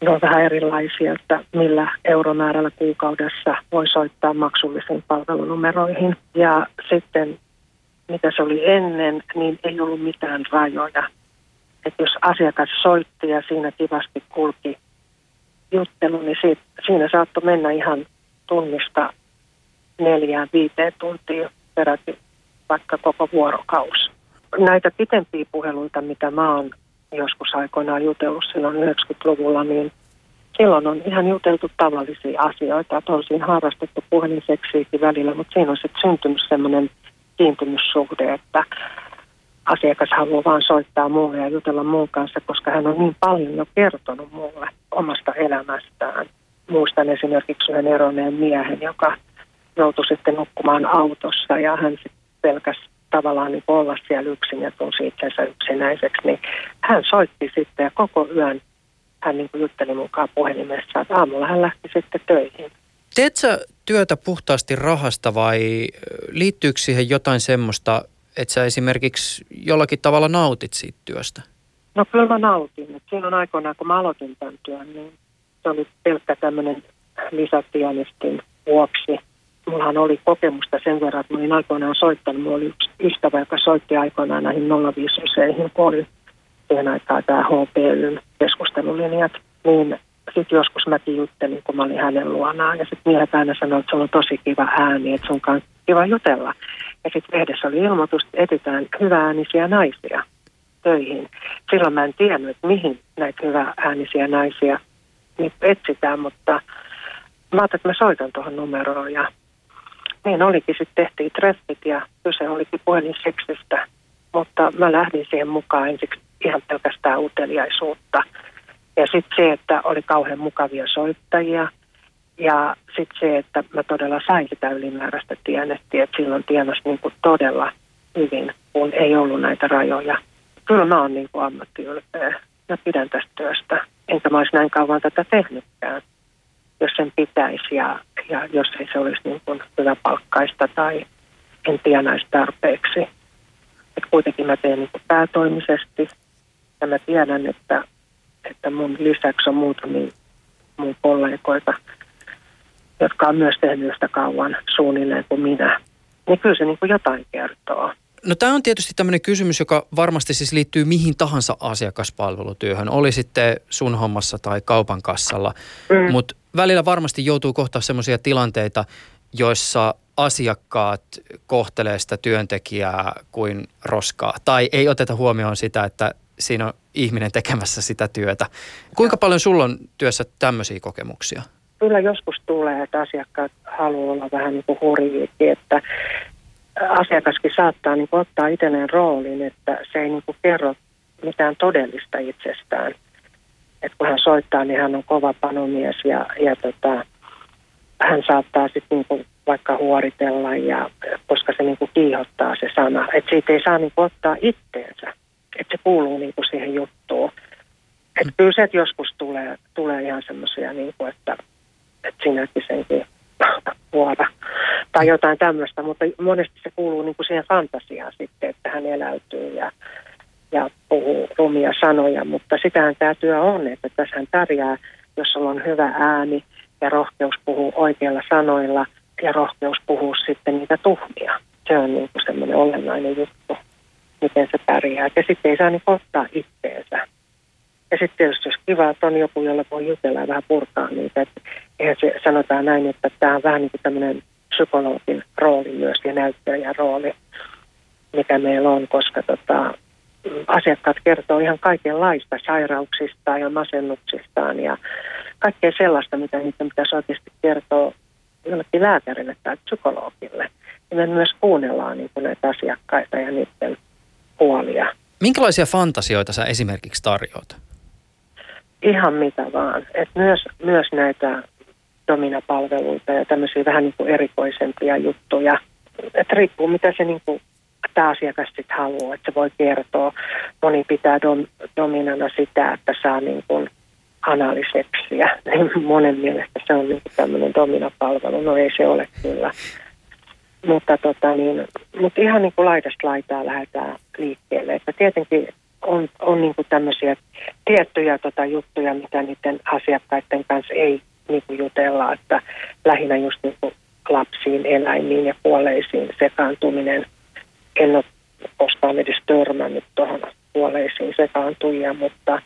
ne on vähän erilaisia, että millä euromäärällä kuukaudessa voi soittaa maksullisiin palvelunumeroihin. Ja sitten mitä se oli ennen, niin ei ollut mitään rajoja. Että jos asiakas soitti ja siinä kivasti kulki juttelu, niin siitä, siinä saattoi mennä ihan tunnista neljään viiteen tuntia peräti vaikka koko vuorokaus. Näitä pitempiä puheluita, mitä mä oon joskus aikoinaan jutellut silloin 90-luvulla, niin silloin on ihan juteltu tavallisia asioita, että on siinä harrastettu puhelinseksiäkin välillä, mutta siinä on sitten syntynyt semmoinen kiintymyssuhde, että asiakas haluaa vaan soittaa mulle ja jutella muun kanssa, koska hän on niin paljon jo kertonut mulle omasta elämästään. Muistan esimerkiksi yhden eroneen miehen, joka joutui sitten nukkumaan autossa ja hän sitten pelkäsi tavallaan niin olla siellä yksin ja tunsi itsensä yksinäiseksi, niin hän soitti sitten ja koko yön hän niin jutteli mukaan puhelimessa, että aamulla hän lähti sitten töihin. Teet sä työtä puhtaasti rahasta vai liittyykö siihen jotain semmoista, että sä esimerkiksi jollakin tavalla nautit siitä työstä? No kyllä mä nautin. siinä on aikoinaan, kun mä aloitin tämän työn, niin se oli pelkkä tämmöinen lisäpianistin vuoksi mullahan oli kokemusta sen verran, että mä olin aikoinaan soittanut. Mulla oli yksi ystävä, joka soitti aikoinaan näihin 05 kun oli siihen aikaan tämä HPYn keskustelulinjat. Niin sitten joskus mäkin juttelin, kun mä olin hänen luonaan. Ja sitten miehet aina sanoi, että se on tosi kiva ääni, että sun kanssa kiva jutella. Ja sitten lehdessä oli ilmoitus, että etsitään hyvääänisiä naisia töihin. Silloin mä en tiennyt, että mihin näitä hyvääänisiä naisia nyt etsitään, mutta mä ajattelin, että mä soitan tuohon numeroon ja niin olikin, sitten tehtiin treffit ja kyse olikin puhelinseksistä, mutta mä lähdin siihen mukaan ensiksi ihan pelkästään uteliaisuutta. Ja sitten se, että oli kauhean mukavia soittajia. Ja sitten se, että mä todella sain sitä ylimääräistä tienettiä, että silloin tienasi niin kuin todella hyvin, kun ei ollut näitä rajoja. Kyllä mä oon niin ammattiylpeä. Mä pidän tästä työstä. Enkä mä olisi näin kauan tätä tehnytkään, jos sen pitäisi ja, ja jos ei se olisi niin kuin hyvä palkkaista tai en tienaisi tarpeeksi. Et kuitenkin mä teen niin kuin päätoimisesti ja mä tiedän, että, että mun lisäksi on muutamia mun kollegoita, jotka on myös tehnyt sitä kauan suunnilleen kuin minä. Niin kyllä se niin kuin jotain kertoo. No tämä on tietysti tämmöinen kysymys, joka varmasti siis liittyy mihin tahansa asiakaspalvelutyöhön, oli sitten sun hommassa tai kaupan kassalla. Mm. Mutta välillä varmasti joutuu kohtaa semmoisia tilanteita, joissa asiakkaat kohtelee sitä työntekijää kuin roskaa. Tai ei oteta huomioon sitä, että siinä on ihminen tekemässä sitä työtä. Kuinka paljon sulla on työssä tämmöisiä kokemuksia? Kyllä joskus tulee, että asiakkaat haluaa olla vähän niin kuin hurjiikin, että asiakaskin saattaa niin kuin ottaa itselleen roolin, että se ei niin kuin kerro mitään todellista itsestään. Et kun hän soittaa, niin hän on kova panomies ja, ja tota, hän saattaa sitten niin vaikka huoritella, ja, koska se niin kuin kiihottaa se sana. Että siitä ei saa niin kuin ottaa itteensä, että se kuuluu niin kuin siihen juttuun. Että kyllä se, että joskus tulee, tulee ihan semmoisia, niin kuin, että, että sinäkin senkin vuoda tai jotain tämmöistä, mutta monesti se kuuluu niin kuin siihen fantasiaan sitten, että hän eläytyy ja, ja puhuu rumia sanoja, mutta sitähän tämä työ on, että tässä hän pärjää, jos on hyvä ääni ja rohkeus puhuu oikeilla sanoilla ja rohkeus puhua sitten niitä tuhmia. Se on niin kuin semmoinen olennainen juttu, miten se pärjää. Ja sitten ei saa niin ottaa itteensä. Ja sitten tietysti jos kiva, että on joku, jolla voi jutella ja vähän purkaa niitä. Että eihän se sanotaan näin, että tämä on vähän niin kuin tämmöinen psykologin rooli myös ja näyttäjän rooli, mikä meillä on, koska tota, asiakkaat kertoo ihan kaikenlaista sairauksistaan ja masennuksistaan ja kaikkea sellaista, mitä niitä pitäisi oikeasti kertoa jollekin lääkärille tai psykologille. Ja me myös kuunnellaan niin näitä asiakkaita ja niiden puolia. Minkälaisia fantasioita sä esimerkiksi tarjoat? Ihan mitä vaan. Et myös, myös näitä dominapalveluita ja tämmöisiä vähän niin kuin erikoisempia juttuja. Että riippuu mitä se niin kuin tämä asiakas sitten haluaa, että se voi kertoa. Moni pitää dom, dominana sitä, että saa niin kuin analiseksiä. Niin monen mielestä se on niin tämmöinen dominapalvelu. No ei se ole kyllä. Mutta, tota niin, mutta ihan niin kuin laidasta laitaa lähdetään liikkeelle. Että tietenkin on, on niin kuin tämmöisiä tiettyjä tota juttuja, mitä niiden asiakkaiden kanssa ei niin kuin jutella, että lähinnä just niin kuin lapsiin, eläimiin ja kuolleisiin sekaantuminen. En ole koskaan edes törmännyt tuohon kuolleisiin sekaantujia, mutta,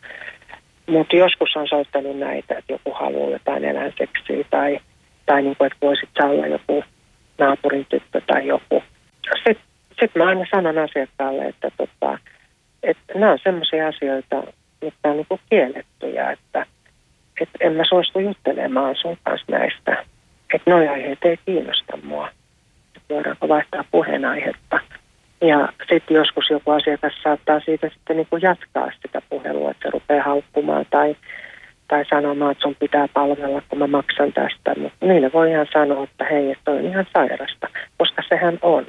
mutta joskus on soittanut näitä, että joku haluaa jotain eläinseksiä tai, tai niin kuin, että voisit olla joku naapurin tyttö tai joku. Sitten sit mä aina sanon asiakkaalle, että, tota, että nämä on sellaisia asioita, mitkä on niin kiellettyjä, että – että en mä suostu juttelemaan sun kanssa näistä. Että noi aiheet ei kiinnosta mua. Voidaanko vaihtaa puheenaihetta. Ja sitten joskus joku asiakas saattaa siitä sitten niin jatkaa sitä puhelua, että se rupeaa haukkumaan tai, tai sanomaan, että sun pitää palvella, kun mä maksan tästä. Mutta niille voi ihan sanoa, että hei, että on ihan sairasta, koska sehän on.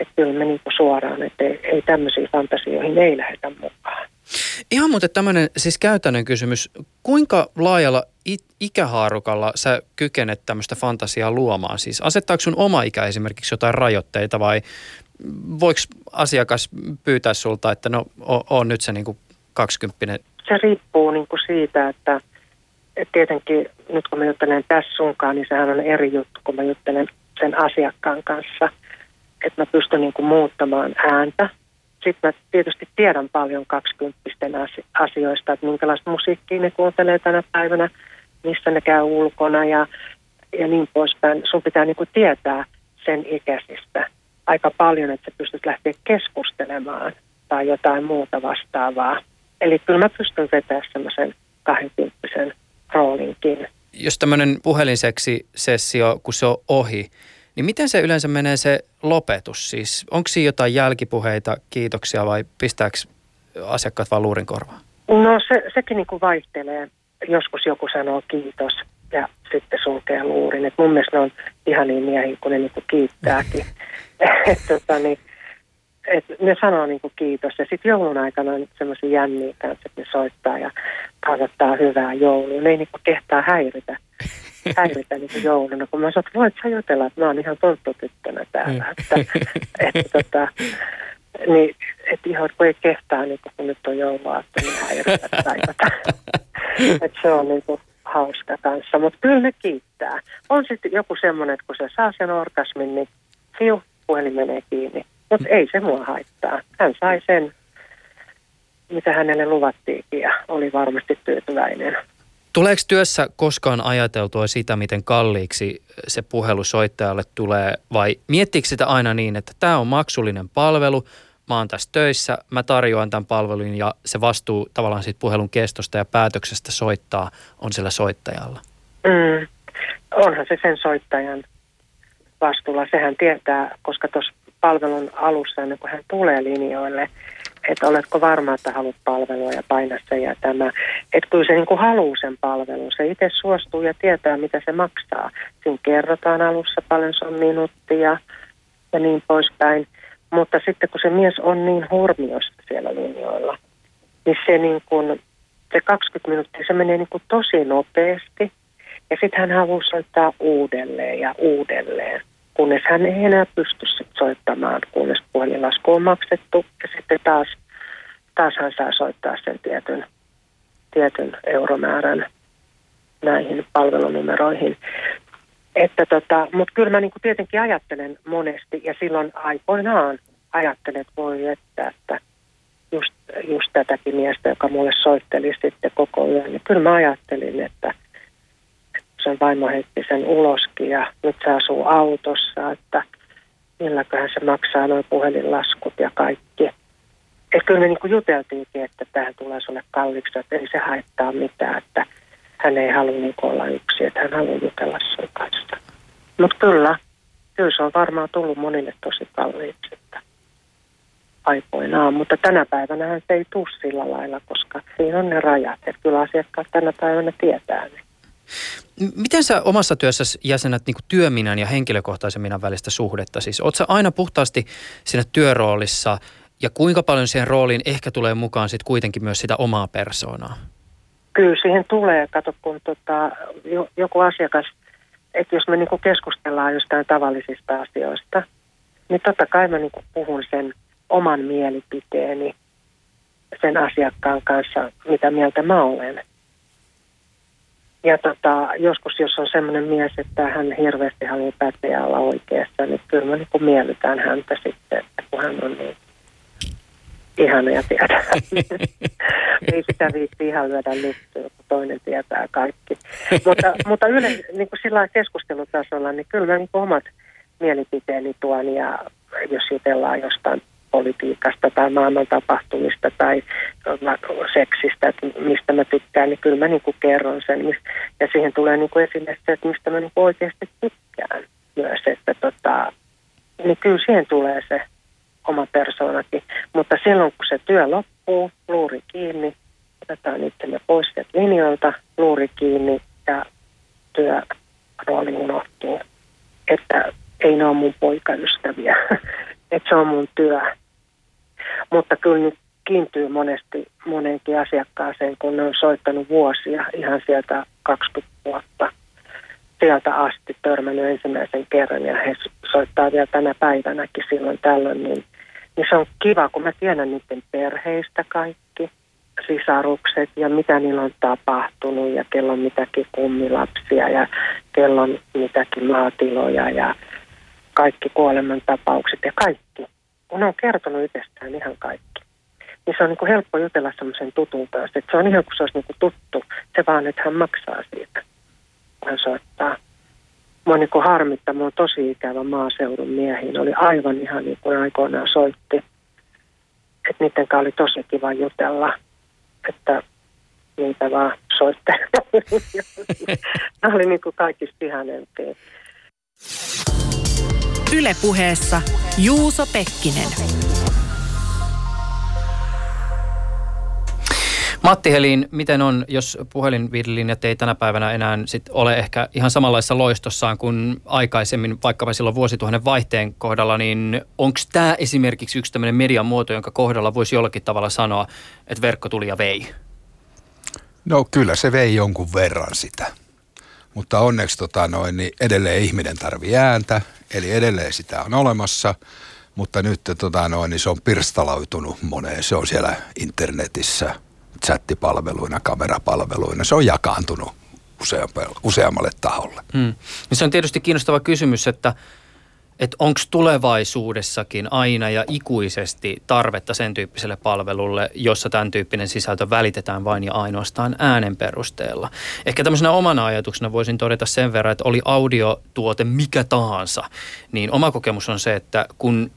Että kyllä me niin kuin suoraan, että ei, ei tämmöisiin fantasioihin ei lähdetä mukaan. Ihan muuten tämmöinen siis käytännön kysymys. Kuinka laajalla ikähaarukalla sä kykenet tämmöistä fantasiaa luomaan? Siis asettaako sun oma ikä esimerkiksi jotain rajoitteita vai voiko asiakas pyytää sulta, että no on nyt se niin kuin 20 Se riippuu niin kuin siitä, että, että tietenkin nyt kun mä juttelen tässä sunkaan, niin sehän on eri juttu, kun mä juttelen sen asiakkaan kanssa. Että mä pystyn niin kuin muuttamaan ääntä sitten mä tietysti tiedän paljon kaksikymppisten asioista, että minkälaista musiikkia ne kuuntelee tänä päivänä, missä ne käy ulkona ja, ja niin poispäin. Sun pitää niin kuin tietää sen ikäisistä aika paljon, että sä pystyt lähteä keskustelemaan tai jotain muuta vastaavaa. Eli kyllä mä pystyn vetämään semmoisen 20 roolinkin. Jos tämmöinen puhelinseksi sessio, kun se on ohi, niin miten se yleensä menee se lopetus? Siis onko siinä jotain jälkipuheita, kiitoksia vai pistääkö asiakkaat vaan luurin korvaan? No se, sekin niin kuin vaihtelee. Joskus joku sanoo kiitos ja sitten sulkee luurin. Et mun mielestä ne on ihan niin miehiä, kun ne niin kuin kiittääkin. et, tota, niin, et ne sanoo niin kuin kiitos. Ja sitten joulun aikana on semmoisia jänniä kanssa, että ne soittaa ja toivottaa hyvää joulua. Ne ei niin kuin kehtaa häiritä, häiritä niin kuin jouluna. Kun mä sanoin, että voit sä jutella, että mä oon ihan tonttutyttönä täällä. että, että, tota, niin, että ihan kun ei kehtaa, niin kun nyt on jouluaatto, niin häiritä että se on niin kuin hauska kanssa. Mutta kyllä ne kiittää. On sitten joku semmoinen, että kun se saa sen orgasmin, niin fiu, puhelin menee kiinni. Mutta ei se mua haittaa. Hän sai sen, mitä hänelle luvattiinkin ja oli varmasti tyytyväinen. Tuleeko työssä koskaan ajateltua sitä, miten kalliiksi se puhelu soittajalle tulee vai miettiikö sitä aina niin, että tämä on maksullinen palvelu, mä oon tässä töissä, mä tarjoan tämän palvelun ja se vastuu tavallaan siitä puhelun kestosta ja päätöksestä soittaa on sillä soittajalla? Mm. Onhan se sen soittajan vastuulla. Sehän tietää, koska tuossa palvelun alussa, ennen kuin hän tulee linjoille, että oletko varma, että haluat palvelua ja paina se ja tämä. Että kyllä se niin kuin haluaa sen palvelun. Se itse suostuu ja tietää, mitä se maksaa. Siinä kerrotaan alussa paljon se on minuuttia ja niin poispäin. Mutta sitten kun se mies on niin hurmiossa siellä linjoilla, niin se, niin kuin, se 20 minuuttia se menee niin kuin tosi nopeasti. Ja sitten hän haluaa soittaa uudelleen ja uudelleen, kunnes hän ei enää pysty sit soittamaan, kunnes puhelinlasku on maksettu. Ja sitten taas, taas hän saa soittaa sen tietyn, tietyn euromäärän näihin palvelunumeroihin. Että tota, mutta kyllä mä niinku tietenkin ajattelen monesti ja silloin aikoinaan ajattelen, että voi että, että just, just tätäkin miestä, joka mulle soitteli sitten koko yön, niin kyllä mä ajattelin, että sen vaimo heitti sen uloskin ja nyt se asuu autossa, että milläköhän se maksaa noin puhelinlaskut ja kaikki. Että kyllä me niin juteltiinkin, että tähän tulee sulle kalliiksi, että ei se haittaa mitään, että hän ei halua niin olla yksi, että hän haluaa jutella sun kanssa. Mutta kyllä, kyllä se on varmaan tullut monille tosi kalliiksi että aikoinaan, mutta tänä päivänä se ei tule sillä lailla, koska siinä on ne rajat, että kyllä asiakkaat tänä päivänä tietää ne. Miten sä omassa työssäsi jäsenät niin työminän ja henkilökohtaisen minän välistä suhdetta? Siis oot sä aina puhtaasti siinä työroolissa ja kuinka paljon siihen rooliin ehkä tulee mukaan sitten kuitenkin myös sitä omaa persoonaa? Kyllä siihen tulee, kato kun tota, joku asiakas, että jos me niinku keskustellaan jostain tavallisista asioista, niin totta kai mä niinku puhun sen oman mielipiteeni sen asiakkaan kanssa, mitä mieltä mä olen. Ja tota, joskus, jos on semmoinen mies, että hän hirveästi haluaa päättäjä olla oikeassa, niin kyllä mä niin miellytään häntä sitten, että kun hän on niin ihana ja tiedä. Ei sitä viitti ihan lyödä lyttyä, kun toinen tietää kaikki. mutta, mutta yle, niin kuin sillä keskustelutasolla, niin kyllä mä niin omat mielipiteeni tuon ja jos jutellaan jostain politiikasta tai maailman tapahtumista tai seksistä, että mistä mä tykkään, niin kyllä mä niin kuin kerron sen. Ja siihen tulee niin kuin esille se, että mistä mä niin kuin oikeasti tykkään myös, että tota, niin kyllä siihen tulee se oma persoonakin. Mutta silloin kun se työ loppuu, luuri kiinni, otetaan itsemme pois sieltä linjoilta, luuri kiinni ja työrooli unohtuu. Että ei ne ole mun poikaystäviä, että se on mun työ. Mutta kyllä nyt kiintyy monesti moneenkin asiakkaaseen, kun ne on soittanut vuosia ihan sieltä 20 vuotta sieltä asti törmännyt ensimmäisen kerran ja he soittaa vielä tänä päivänäkin silloin tällöin, niin, niin se on kiva, kun mä tiedän niiden perheistä kaikki, sisarukset ja mitä niillä on tapahtunut ja kello on mitäkin kummilapsia ja kello on mitäkin maatiloja ja kaikki kuolemantapaukset ja kaikki kun ne on kertonut itsestään ihan kaikki, niin se on niin kuin helppo jutella semmoisen tutun kanssa. Että se on ihan kuin se olisi niin kuin tuttu, se vaan, että hän maksaa siitä, kun hän soittaa. Mua niin kuin harmittaa, mua on tosi ikävä maaseudun miehiin. Oli aivan ihan niin kuin aikoinaan soitti. Että niiden kanssa oli tosi kiva jutella, että niitä vaan soitteli. Nämä oli niin kuin kaikista ihanempia. Ylepuheessa Juuso Pekkinen. Matti Helin, miten on, jos puhelinlinjat ei tänä päivänä enää sit ole ehkä ihan samanlaisessa loistossaan kuin aikaisemmin, vaikkapa silloin vuosituhannen vaihteen kohdalla, niin onko tämä esimerkiksi yksi tämmöinen median muoto, jonka kohdalla voisi jollakin tavalla sanoa, että verkko tuli ja vei? No kyllä se vei jonkun verran sitä. Mutta onneksi tota noin, niin edelleen ihminen tarvii ääntä, eli edelleen sitä on olemassa. Mutta nyt tota noin, niin se on pirstalautunut moneen. Se on siellä internetissä, chattipalveluina, kamerapalveluina. Se on jakaantunut useammalle taholle. Hmm. Niin se on tietysti kiinnostava kysymys, että että onko tulevaisuudessakin aina ja ikuisesti tarvetta sen tyyppiselle palvelulle, jossa tämän tyyppinen sisältö välitetään vain ja ainoastaan äänen perusteella. Ehkä tämmöisenä omana ajatuksena voisin todeta sen verran, että oli audiotuote mikä tahansa, niin oma kokemus on se, että kun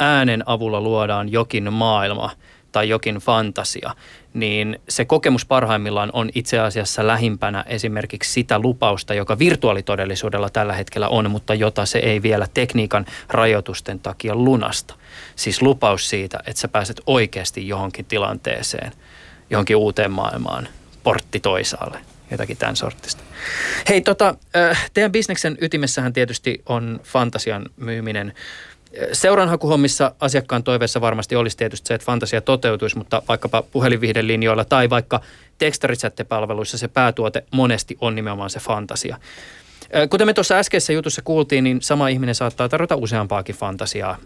äänen avulla luodaan jokin maailma tai jokin fantasia, niin se kokemus parhaimmillaan on itse asiassa lähimpänä esimerkiksi sitä lupausta, joka virtuaalitodellisuudella tällä hetkellä on, mutta jota se ei vielä tekniikan rajoitusten takia lunasta. Siis lupaus siitä, että sä pääset oikeasti johonkin tilanteeseen, johonkin uuteen maailmaan, portti toisaalle, jotakin tämän sortista. Hei, tota, teidän bisneksen ytimessähän tietysti on fantasian myyminen. Seuranhakuhommissa asiakkaan toiveessa varmasti olisi tietysti se, että fantasia toteutuisi, mutta vaikkapa linjoilla tai vaikka tekstarisättepalveluissa se päätuote monesti on nimenomaan se fantasia. Kuten me tuossa äskeisessä jutussa kuultiin, niin sama ihminen saattaa tarjota useampaakin fantasiaa.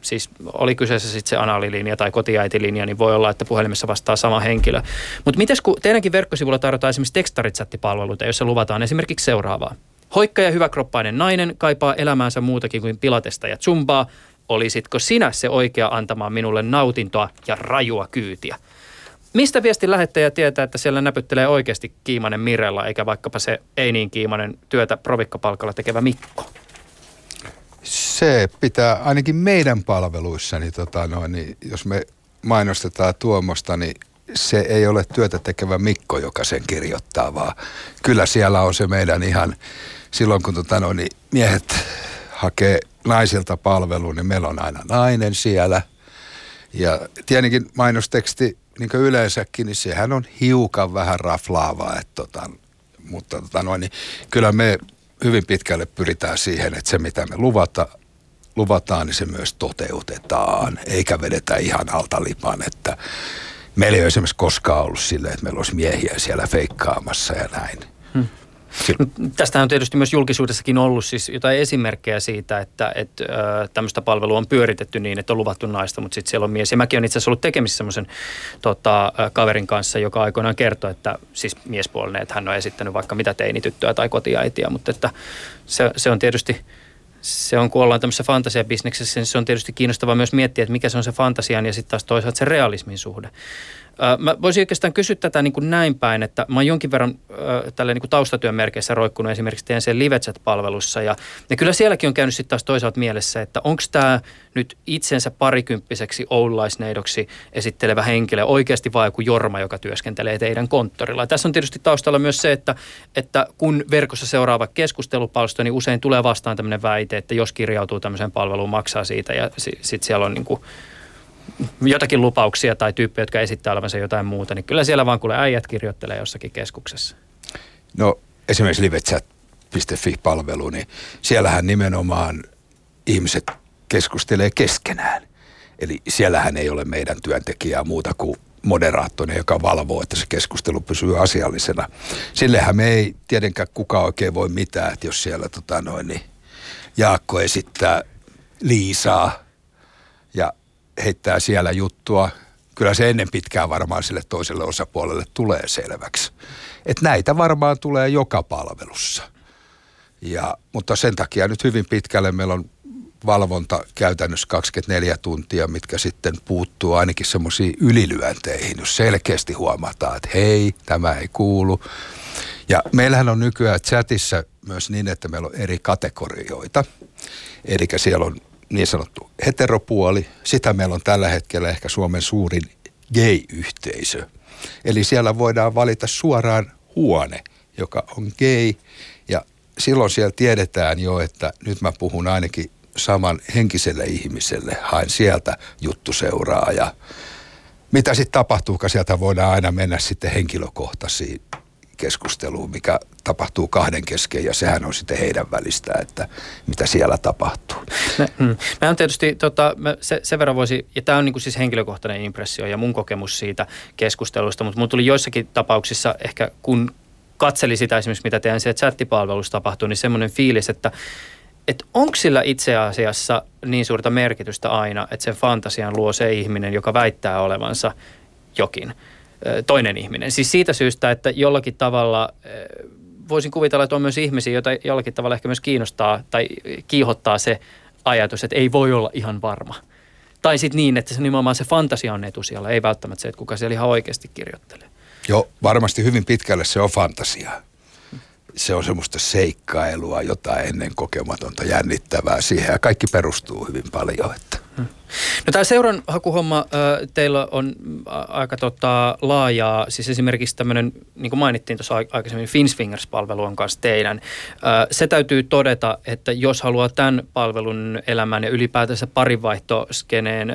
siis oli kyseessä sitten se analilinja tai kotiäitilinja, niin voi olla, että puhelimessa vastaa sama henkilö. Mutta miten kun teidänkin verkkosivulla tarjotaan esimerkiksi tekstarisättipalveluita, joissa luvataan esimerkiksi seuraavaa. Hoikka ja hyväkroppainen nainen kaipaa elämäänsä muutakin kuin pilatesta ja zumbaa. Olisitko sinä se oikea antamaan minulle nautintoa ja rajua kyytiä? Mistä viestin lähettäjä tietää, että siellä näpyttelee oikeasti kiimanen Mirella, eikä vaikkapa se ei niin kiimanen työtä provikkapalkalla tekevä Mikko? Se pitää ainakin meidän palveluissa, niin, tota noin, niin jos me mainostetaan tuomosta, niin se ei ole työtä tekevä Mikko, joka sen kirjoittaa, vaan kyllä siellä on se meidän ihan silloin kun tota, no, niin miehet hakee naisilta palvelua, niin meillä on aina nainen siellä. Ja tietenkin mainosteksti, niin kuin yleensäkin, niin sehän on hiukan vähän raflaavaa, että tota, mutta tota, no, niin kyllä me hyvin pitkälle pyritään siihen, että se mitä me luvata, luvataan, niin se myös toteutetaan, eikä vedetä ihan alta lipan, että meillä ei ole esimerkiksi koskaan ollut silleen, että meillä olisi miehiä siellä feikkaamassa ja näin. Hmm. Tästä on tietysti myös julkisuudessakin ollut siis jotain esimerkkejä siitä, että, että tämmöistä palvelua on pyöritetty niin, että on luvattu naista, mutta sitten siellä on mies. Ja mäkin olen itse asiassa ollut tekemisissä semmoisen tota, kaverin kanssa, joka aikoinaan kertoi, että siis miespuolinen, että hän on esittänyt vaikka mitä teinityttöä tai kotiaitia, mutta että se, se on tietysti se on, kun ollaan tämmöisessä fantasiabisneksessä, niin se on tietysti kiinnostavaa myös miettiä, että mikä se on se fantasian ja sitten taas toisaalta se realismin suhde. Mä voisin oikeastaan kysyä tätä niin kuin näin päin, että mä oon jonkin verran äh, tälle niin kuin taustatyön merkeissä roikkunut esimerkiksi teidän sen LiveChat-palvelussa ja, ja kyllä sielläkin on käynyt sitten taas toisaalta mielessä, että onko tämä nyt itsensä parikymppiseksi oululaisneidoksi esittelevä henkilö oikeasti vai joku Jorma, joka työskentelee teidän konttorilla. Ja tässä on tietysti taustalla myös se, että, että kun verkossa seuraava keskustelupalsto, niin usein tulee vastaan tämmöinen väite, että jos kirjautuu tämmöiseen palveluun, maksaa siitä ja sitten siellä on niin kuin jotakin lupauksia tai tyyppejä, jotka esittää olevansa jotain muuta, niin kyllä siellä vaan kuule äijät kirjoittelee jossakin keskuksessa. No esimerkiksi livechat.fi-palvelu, niin siellähän nimenomaan ihmiset keskustelee keskenään. Eli siellähän ei ole meidän työntekijää muuta kuin moderaattori, joka valvoo, että se keskustelu pysyy asiallisena. Sillehän me ei tietenkään kukaan oikein voi mitään, että jos siellä tota noin, niin Jaakko esittää Liisaa ja heittää siellä juttua. Kyllä se ennen pitkään varmaan sille toiselle osapuolelle tulee selväksi. Että näitä varmaan tulee joka palvelussa. Ja, mutta sen takia nyt hyvin pitkälle meillä on valvonta käytännössä 24 tuntia, mitkä sitten puuttuu ainakin semmoisiin ylilyönteihin, jos selkeästi huomataan, että hei, tämä ei kuulu. Ja meillähän on nykyään chatissa myös niin, että meillä on eri kategorioita. Eli siellä on niin sanottu heteropuoli. Sitä meillä on tällä hetkellä ehkä Suomen suurin gay-yhteisö. Eli siellä voidaan valita suoraan huone, joka on gay. Ja silloin siellä tiedetään jo, että nyt mä puhun ainakin saman henkiselle ihmiselle. Haen sieltä juttuseuraa ja mitä sitten tapahtuukaan, sieltä voidaan aina mennä sitten henkilökohtaisiin keskusteluun, mikä tapahtuu kahden kesken ja sehän on sitten heidän välistä, että mitä siellä tapahtuu. Mä, mm. mä on tietysti, tota, mä se, sen verran voisi, ja tämä on niin kuin siis henkilökohtainen impressio ja mun kokemus siitä keskustelusta, mutta mun tuli joissakin tapauksissa ehkä kun katseli sitä esimerkiksi, mitä teidän siellä chattipalvelussa tapahtuu, niin semmoinen fiilis, että että onko sillä itse asiassa niin suurta merkitystä aina, että sen fantasian luo se ihminen, joka väittää olevansa jokin toinen ihminen. Siis siitä syystä, että jollakin tavalla voisin kuvitella, että on myös ihmisiä, joita jollakin tavalla ehkä myös kiinnostaa tai kiihottaa se ajatus, että ei voi olla ihan varma. Tai sitten niin, että se nimenomaan se fantasia on etusijalla, ei välttämättä se, että kuka siellä ihan oikeasti kirjoittelee. Joo, varmasti hyvin pitkälle se on fantasiaa se on semmoista seikkailua, jotain ennen kokematonta, jännittävää siihen ja kaikki perustuu hyvin paljon. Että. Hmm. No tämä seuran hakuhomma teillä on aika tota, laajaa, siis esimerkiksi tämmöinen, niin kuin mainittiin tuossa aikaisemmin, Finsfingers-palvelu on kanssa teidän. Se täytyy todeta, että jos haluaa tämän palvelun elämään ja ylipäätänsä parinvaihtoskeneen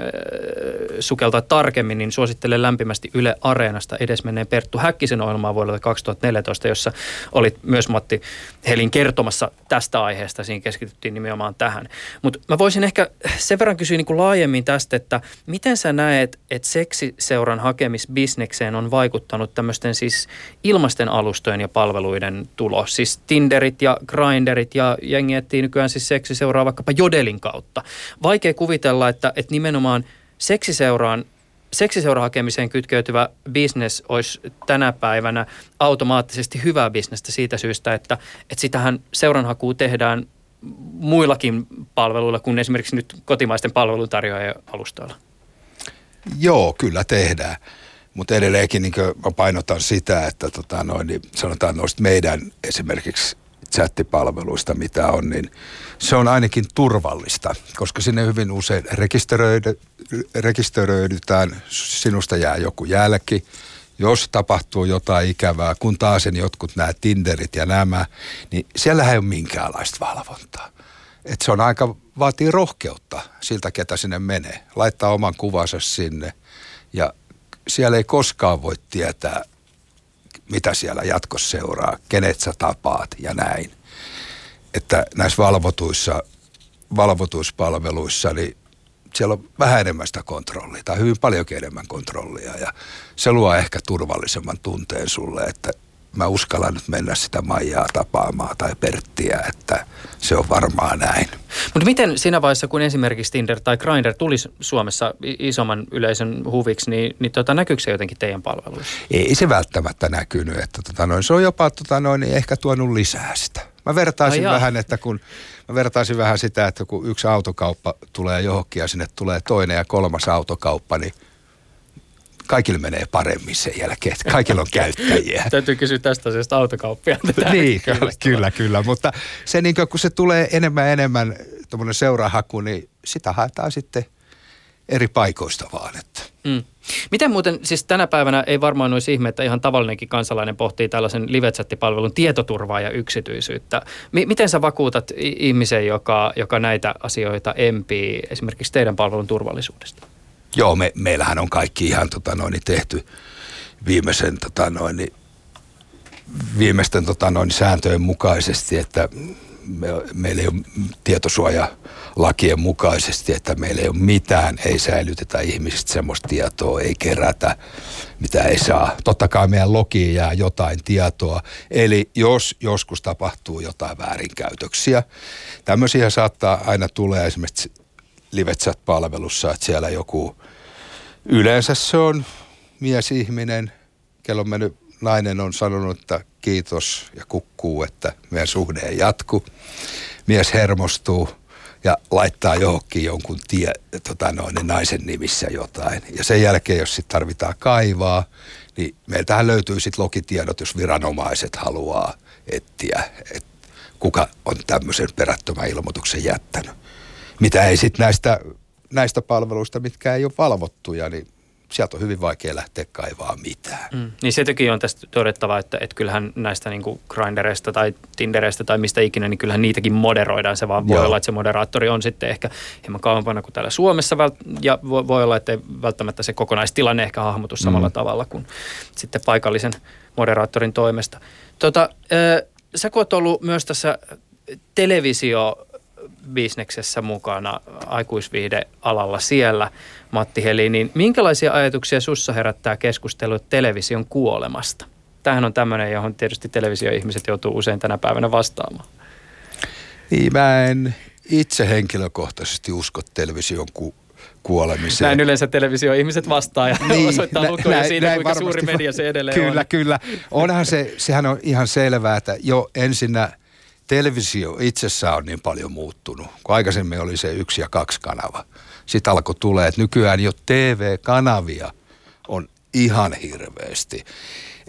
sukeltaa tarkemmin, niin suosittelen lämpimästi Yle Areenasta edesmenneen Perttu Häkkisen ohjelmaa vuodelta 2014, jossa olit myös Matti Helin kertomassa tästä aiheesta. Siinä keskityttiin nimenomaan tähän. Mutta mä voisin ehkä sen verran kysyä niin kuin laajemmin tästä, että miten sä näet, että seksiseuran hakemisbisnekseen on vaikuttanut tämmöisten siis ilmasten alustojen ja palveluiden tulo? Siis Tinderit ja Grinderit ja jengi etsii nykyään siis seksiseuraa vaikkapa Jodelin kautta. Vaikea kuvitella, että, että nimenomaan seksiseuraan seksiseurahakemiseen kytkeytyvä bisnes olisi tänä päivänä automaattisesti hyvää bisnestä siitä syystä, että, että sitähän seuranhakua tehdään muillakin palveluilla kuin esimerkiksi nyt kotimaisten palveluntarjoajien alustoilla? Joo, kyllä tehdään. Mutta edelleenkin niin mä painotan sitä, että tota noin, niin sanotaan noista meidän esimerkiksi chattipalveluista, mitä on, niin se on ainakin turvallista, koska sinne hyvin usein rekisteröidy, rekisteröidytään, sinusta jää joku jälki, jos tapahtuu jotain ikävää, kun taas jotkut nämä Tinderit ja nämä, niin siellä ei ole minkäänlaista valvontaa. Et se on aika, vaatii rohkeutta siltä, ketä sinne menee. Laittaa oman kuvansa sinne ja siellä ei koskaan voi tietää, mitä siellä jatkossa seuraa, kenet sä tapaat ja näin. Että näissä valvotuissa, valvotuispalveluissa, niin siellä on vähän enemmän sitä kontrollia tai hyvin paljon enemmän kontrollia ja se luo ehkä turvallisemman tunteen sulle, että mä uskallan nyt mennä sitä Maijaa tapaamaan tai Perttiä, että se on varmaan näin. Mutta miten siinä vaiheessa, kun esimerkiksi Tinder tai Grindr tuli Suomessa isomman yleisön huviksi, niin, niin tota, näkyykö se jotenkin teidän palveluissa? Ei se välttämättä näkynyt, että tota noin, se on jopa tota noin, niin ehkä tuonut lisää sitä. Mä vertaisin Ai vähän, että kun mä vertaisin vähän sitä, että kun yksi autokauppa tulee johonkin ja sinne tulee toinen ja kolmas autokauppa, niin kaikille menee paremmin sen jälkeen, että kaikilla on käyttäjiä. Täytyy kysyä tästä asiasta autokauppia. niin, kyllä, kyllä, kyllä, mutta se niin kun se tulee enemmän enemmän tuommoinen seurahaku, niin sitä haetaan sitten eri paikoista vaan. Että. Mm. Miten muuten, siis tänä päivänä ei varmaan olisi ihme, että ihan tavallinenkin kansalainen pohtii tällaisen live palvelun tietoturvaa ja yksityisyyttä. M- miten sä vakuutat ihmisen, joka, joka näitä asioita empii esimerkiksi teidän palvelun turvallisuudesta? Joo, me, meillähän on kaikki ihan tota noin, tehty viimeisen tota noin, viimeisten tota noin, sääntöjen mukaisesti, että me, meillä ei ole tietosuojalakien mukaisesti, että meillä ei ole mitään, ei säilytetä ihmisistä semmoista tietoa, ei kerätä, mitä ei saa. Totta kai meidän logiin jää jotain tietoa, eli jos joskus tapahtuu jotain väärinkäytöksiä, tämmöisiä saattaa aina tulee esimerkiksi LiveChat-palvelussa, että siellä joku, yleensä se on miesihminen, kello on mennyt, nainen on sanonut, että kiitos ja kukkuu, että meidän suhde ei jatku. Mies hermostuu ja laittaa johonkin jonkun tie, tota noin, naisen nimissä jotain. Ja sen jälkeen, jos sitten tarvitaan kaivaa, niin meiltähän löytyy sitten lokitiedot, jos viranomaiset haluaa etsiä, että kuka on tämmöisen perättömän ilmoituksen jättänyt. Mitä ei sitten näistä, näistä palveluista, mitkä ei ole valvottuja, niin sieltä on hyvin vaikea lähteä kaivaa mitään. Mm. Niin se toki on tästä todettava, että, että kyllähän näistä niin kuin Grindereista tai Tindereistä tai mistä ikinä, niin kyllähän niitäkin moderoidaan. Se vaan voi Joo. olla, että se moderaattori on sitten ehkä hieman kauempana kuin täällä Suomessa vält- ja voi, voi olla, että ei välttämättä se kokonaistilanne ehkä hahmotu samalla Mm. tavalla kuin sitten paikallisen moderaattorin toimesta. Tota, ö, sä kun oot ollut myös tässä televisio bisneksessä mukana aikuisviihdealalla siellä, Matti Heli, niin minkälaisia ajatuksia sussa herättää keskustelu television kuolemasta? Tämähän on tämmöinen, johon tietysti televisioihmiset joutuu usein tänä päivänä vastaamaan. Niin mä en itse henkilökohtaisesti usko television ku- kuolemiseen. Näin yleensä televisioihmiset vastaa ja niin, osoittaa lukuja näin- siitä, näin kuinka suuri media se edelleen kyllä, on. Kyllä, Onhan se, sehän on ihan selvää, että jo ensinnä televisio itsessään on niin paljon muuttunut, kun aikaisemmin oli se yksi ja kaksi kanava. Sitten alkoi tulee, että nykyään jo TV-kanavia on ihan hirveästi.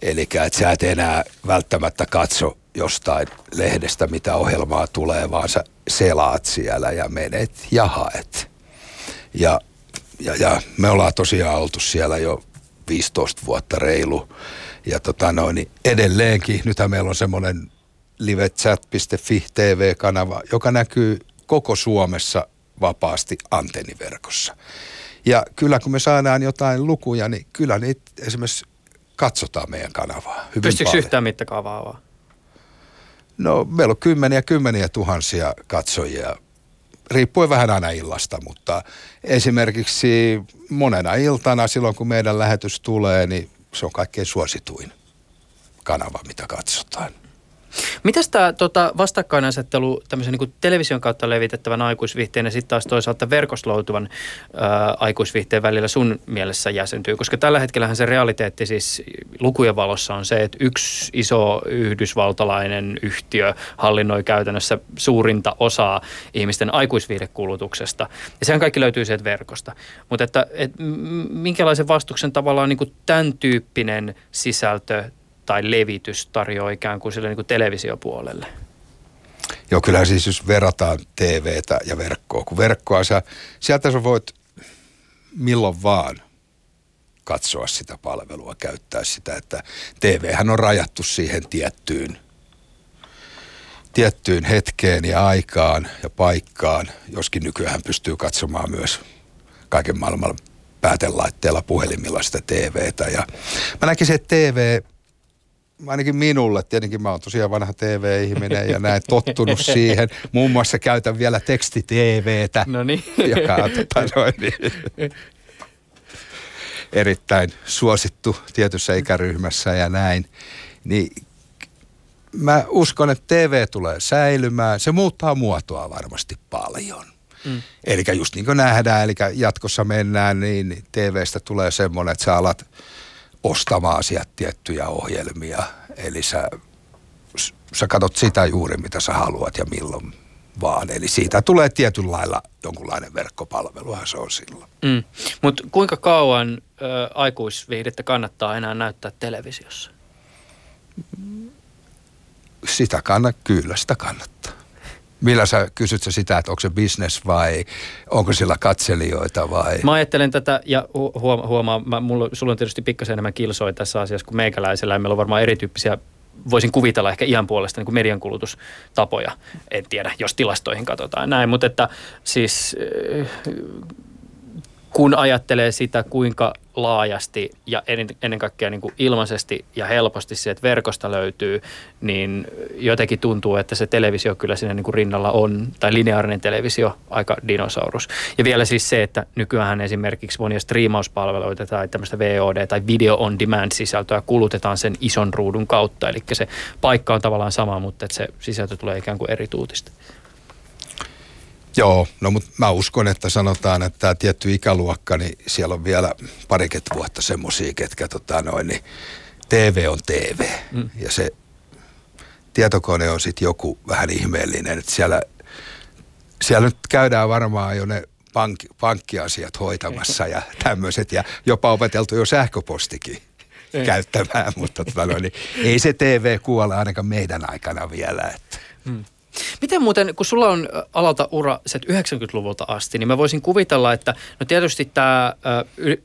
Eli että sä et enää välttämättä katso jostain lehdestä, mitä ohjelmaa tulee, vaan sä selaat siellä ja menet ja haet. Ja, ja, ja me ollaan tosiaan oltu siellä jo 15 vuotta reilu. Ja tota noin, niin edelleenkin, nythän meillä on semmoinen livechat.fi TV-kanava, joka näkyy koko Suomessa vapaasti antenniverkossa. Ja kyllä kun me saadaan jotain lukuja, niin kyllä niitä esimerkiksi katsotaan meidän kanavaa hyvin Pystyykö paljon. yhtään mittakaavaa avaa? No meillä on kymmeniä kymmeniä tuhansia katsojia, riippuen vähän aina illasta, mutta esimerkiksi monena iltana silloin kun meidän lähetys tulee, niin se on kaikkein suosituin kanava, mitä katsotaan. Mitäs tämä tota, vastakkainasettelu tämmöisen niin television kautta levitettävän aikuisviihteen ja sitten taas toisaalta verkosloutuvan ää, aikuisviihteen välillä sun mielessä jäsentyy? Koska tällä hetkellähän se realiteetti siis lukujen valossa on se, että yksi iso yhdysvaltalainen yhtiö hallinnoi käytännössä suurinta osaa ihmisten aikuisviihdekulutuksesta. Ja sehän kaikki löytyy sieltä verkosta. Mutta että, et, minkälaisen vastuksen tavallaan niin kuin tämän tyyppinen sisältö tai levitys tarjoaa ikään kuin sille niin kuin televisiopuolelle? Joo, kyllähän siis jos verrataan TVtä ja verkkoa, kun verkkoa sä, sieltä sä voit milloin vaan katsoa sitä palvelua, käyttää sitä, että TVhän on rajattu siihen tiettyyn, tiettyyn hetkeen ja aikaan ja paikkaan, joskin nykyään pystyy katsomaan myös kaiken maailman päätelaitteella puhelimilla sitä TVtä. Ja mä näkisin, että TV ainakin minulle, tietenkin mä oon tosiaan vanha TV-ihminen ja näin tottunut siihen. Muun muassa käytän vielä teksti-TVtä, No niin. joka on tota, noin, niin, erittäin suosittu tietyssä ikäryhmässä ja näin. Niin mä uskon, että TV tulee säilymään. Se muuttaa muotoa varmasti paljon. Mm. Eli just niin kuin nähdään, eli jatkossa mennään, niin TVstä tulee semmoinen, että sä alat ostamaan sieltä tiettyjä ohjelmia. Eli sä, sä katsot sitä juuri, mitä sä haluat ja milloin vaan. Eli siitä tulee tietyllä lailla jonkunlainen verkkopalveluhan se on silloin. Mm. Mutta kuinka kauan ö, aikuisviihdettä kannattaa enää näyttää televisiossa? Sitä kannattaa, kyllä sitä kannattaa. Millä sä kysyt sä sitä, että onko se business vai onko sillä katselijoita vai? Mä ajattelen tätä ja hu- huoma- huomaan, mä, mulla, sulla on tietysti pikkasen enemmän kilsoja tässä asiassa kuin meikäläisellä ja meillä on varmaan erityyppisiä voisin kuvitella ehkä iän puolesta niin kuin median kulutustapoja. En tiedä, jos tilastoihin katsotaan näin, mutta että siis äh, kun ajattelee sitä, kuinka laajasti ja ennen, kaikkea niin kuin ilmaisesti ja helposti sieltä verkosta löytyy, niin jotenkin tuntuu, että se televisio kyllä siinä niin kuin rinnalla on, tai lineaarinen televisio, aika dinosaurus. Ja vielä siis se, että nykyään esimerkiksi monia striimauspalveluita tai tämmöistä VOD tai video on demand sisältöä kulutetaan sen ison ruudun kautta, eli se paikka on tavallaan sama, mutta että se sisältö tulee ikään kuin eri tuutista. Joo, no mutta mä uskon, että sanotaan, että tämä tietty ikäluokka, niin siellä on vielä parikymmentä vuotta semmoisia, ketkä tota noin, niin TV on TV. Mm. Ja se tietokone on sitten joku vähän ihmeellinen, että siellä, siellä nyt käydään varmaan jo ne pankki, pankkiasiat hoitamassa ja tämmöiset ja jopa opeteltu jo sähköpostikin Ei. käyttämään, mutta tota noin, niin ei se TV kuole ainakaan meidän aikana vielä. Että. Hmm. Miten muuten, kun sulla on alalta ura 90-luvulta asti, niin mä voisin kuvitella, että no tietysti tämä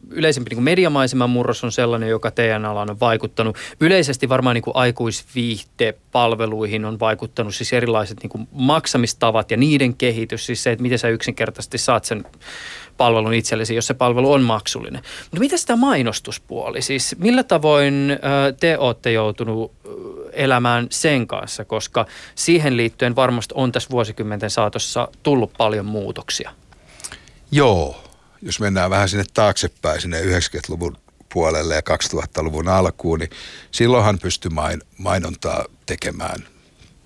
yleisempi niin mediamaiseman murros on sellainen, joka teidän alaan on vaikuttanut. Yleisesti varmaan niin aikuisviihtepalveluihin on vaikuttanut siis erilaiset niin maksamistavat ja niiden kehitys, siis se, että miten sä yksinkertaisesti saat sen palvelun itsellesi, jos se palvelu on maksullinen. Mutta mitä sitä mainostuspuoli? Siis millä tavoin te olette joutunut elämään sen kanssa, koska siihen liittyen varmasti on tässä vuosikymmenten saatossa tullut paljon muutoksia. Joo, jos mennään vähän sinne taaksepäin, sinne 90-luvun puolelle ja 2000-luvun alkuun, niin silloinhan pystyi main, mainontaa tekemään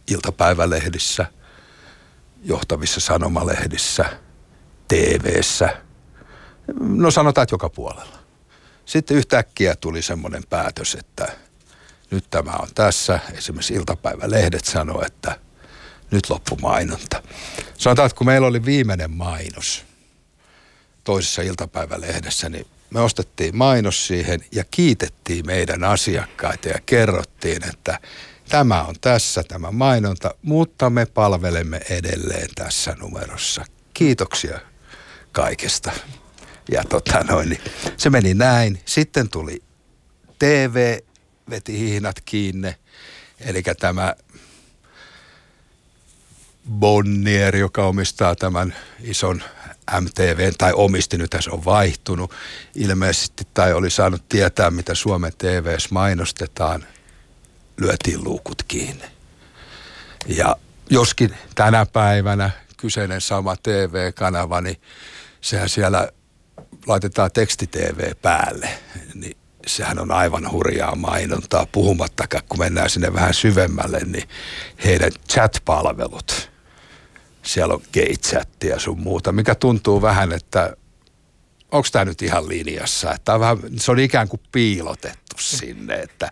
iltapäivälehdissä, johtavissa sanomalehdissä, TV-ssä, no sanotaan, että joka puolella. Sitten yhtäkkiä tuli semmoinen päätös, että nyt tämä on tässä. Esimerkiksi iltapäivälehdet sanoo, että nyt loppu mainonta. Sanotaan, että kun meillä oli viimeinen mainos toisessa iltapäivälehdessä, niin me ostettiin mainos siihen ja kiitettiin meidän asiakkaita ja kerrottiin, että tämä on tässä tämä mainonta, mutta me palvelemme edelleen tässä numerossa. Kiitoksia kaikesta. Ja tota noin, niin se meni näin. Sitten tuli TV, veti hihnat kiinni. Eli tämä Bonnier, joka omistaa tämän ison MTV, tai omisti nyt tässä on vaihtunut ilmeisesti, tai oli saanut tietää, mitä Suomen TVS mainostetaan, lyötiin luukut kiinni. Ja joskin tänä päivänä kyseinen sama TV-kanava, niin sehän siellä laitetaan teksti-TV päälle, niin sehän on aivan hurjaa mainontaa, puhumattakaan kun mennään sinne vähän syvemmälle, niin heidän chat-palvelut, siellä on gay ja sun muuta, mikä tuntuu vähän, että onko tämä nyt ihan linjassa, että vähän, se on ikään kuin piilotettu sinne, että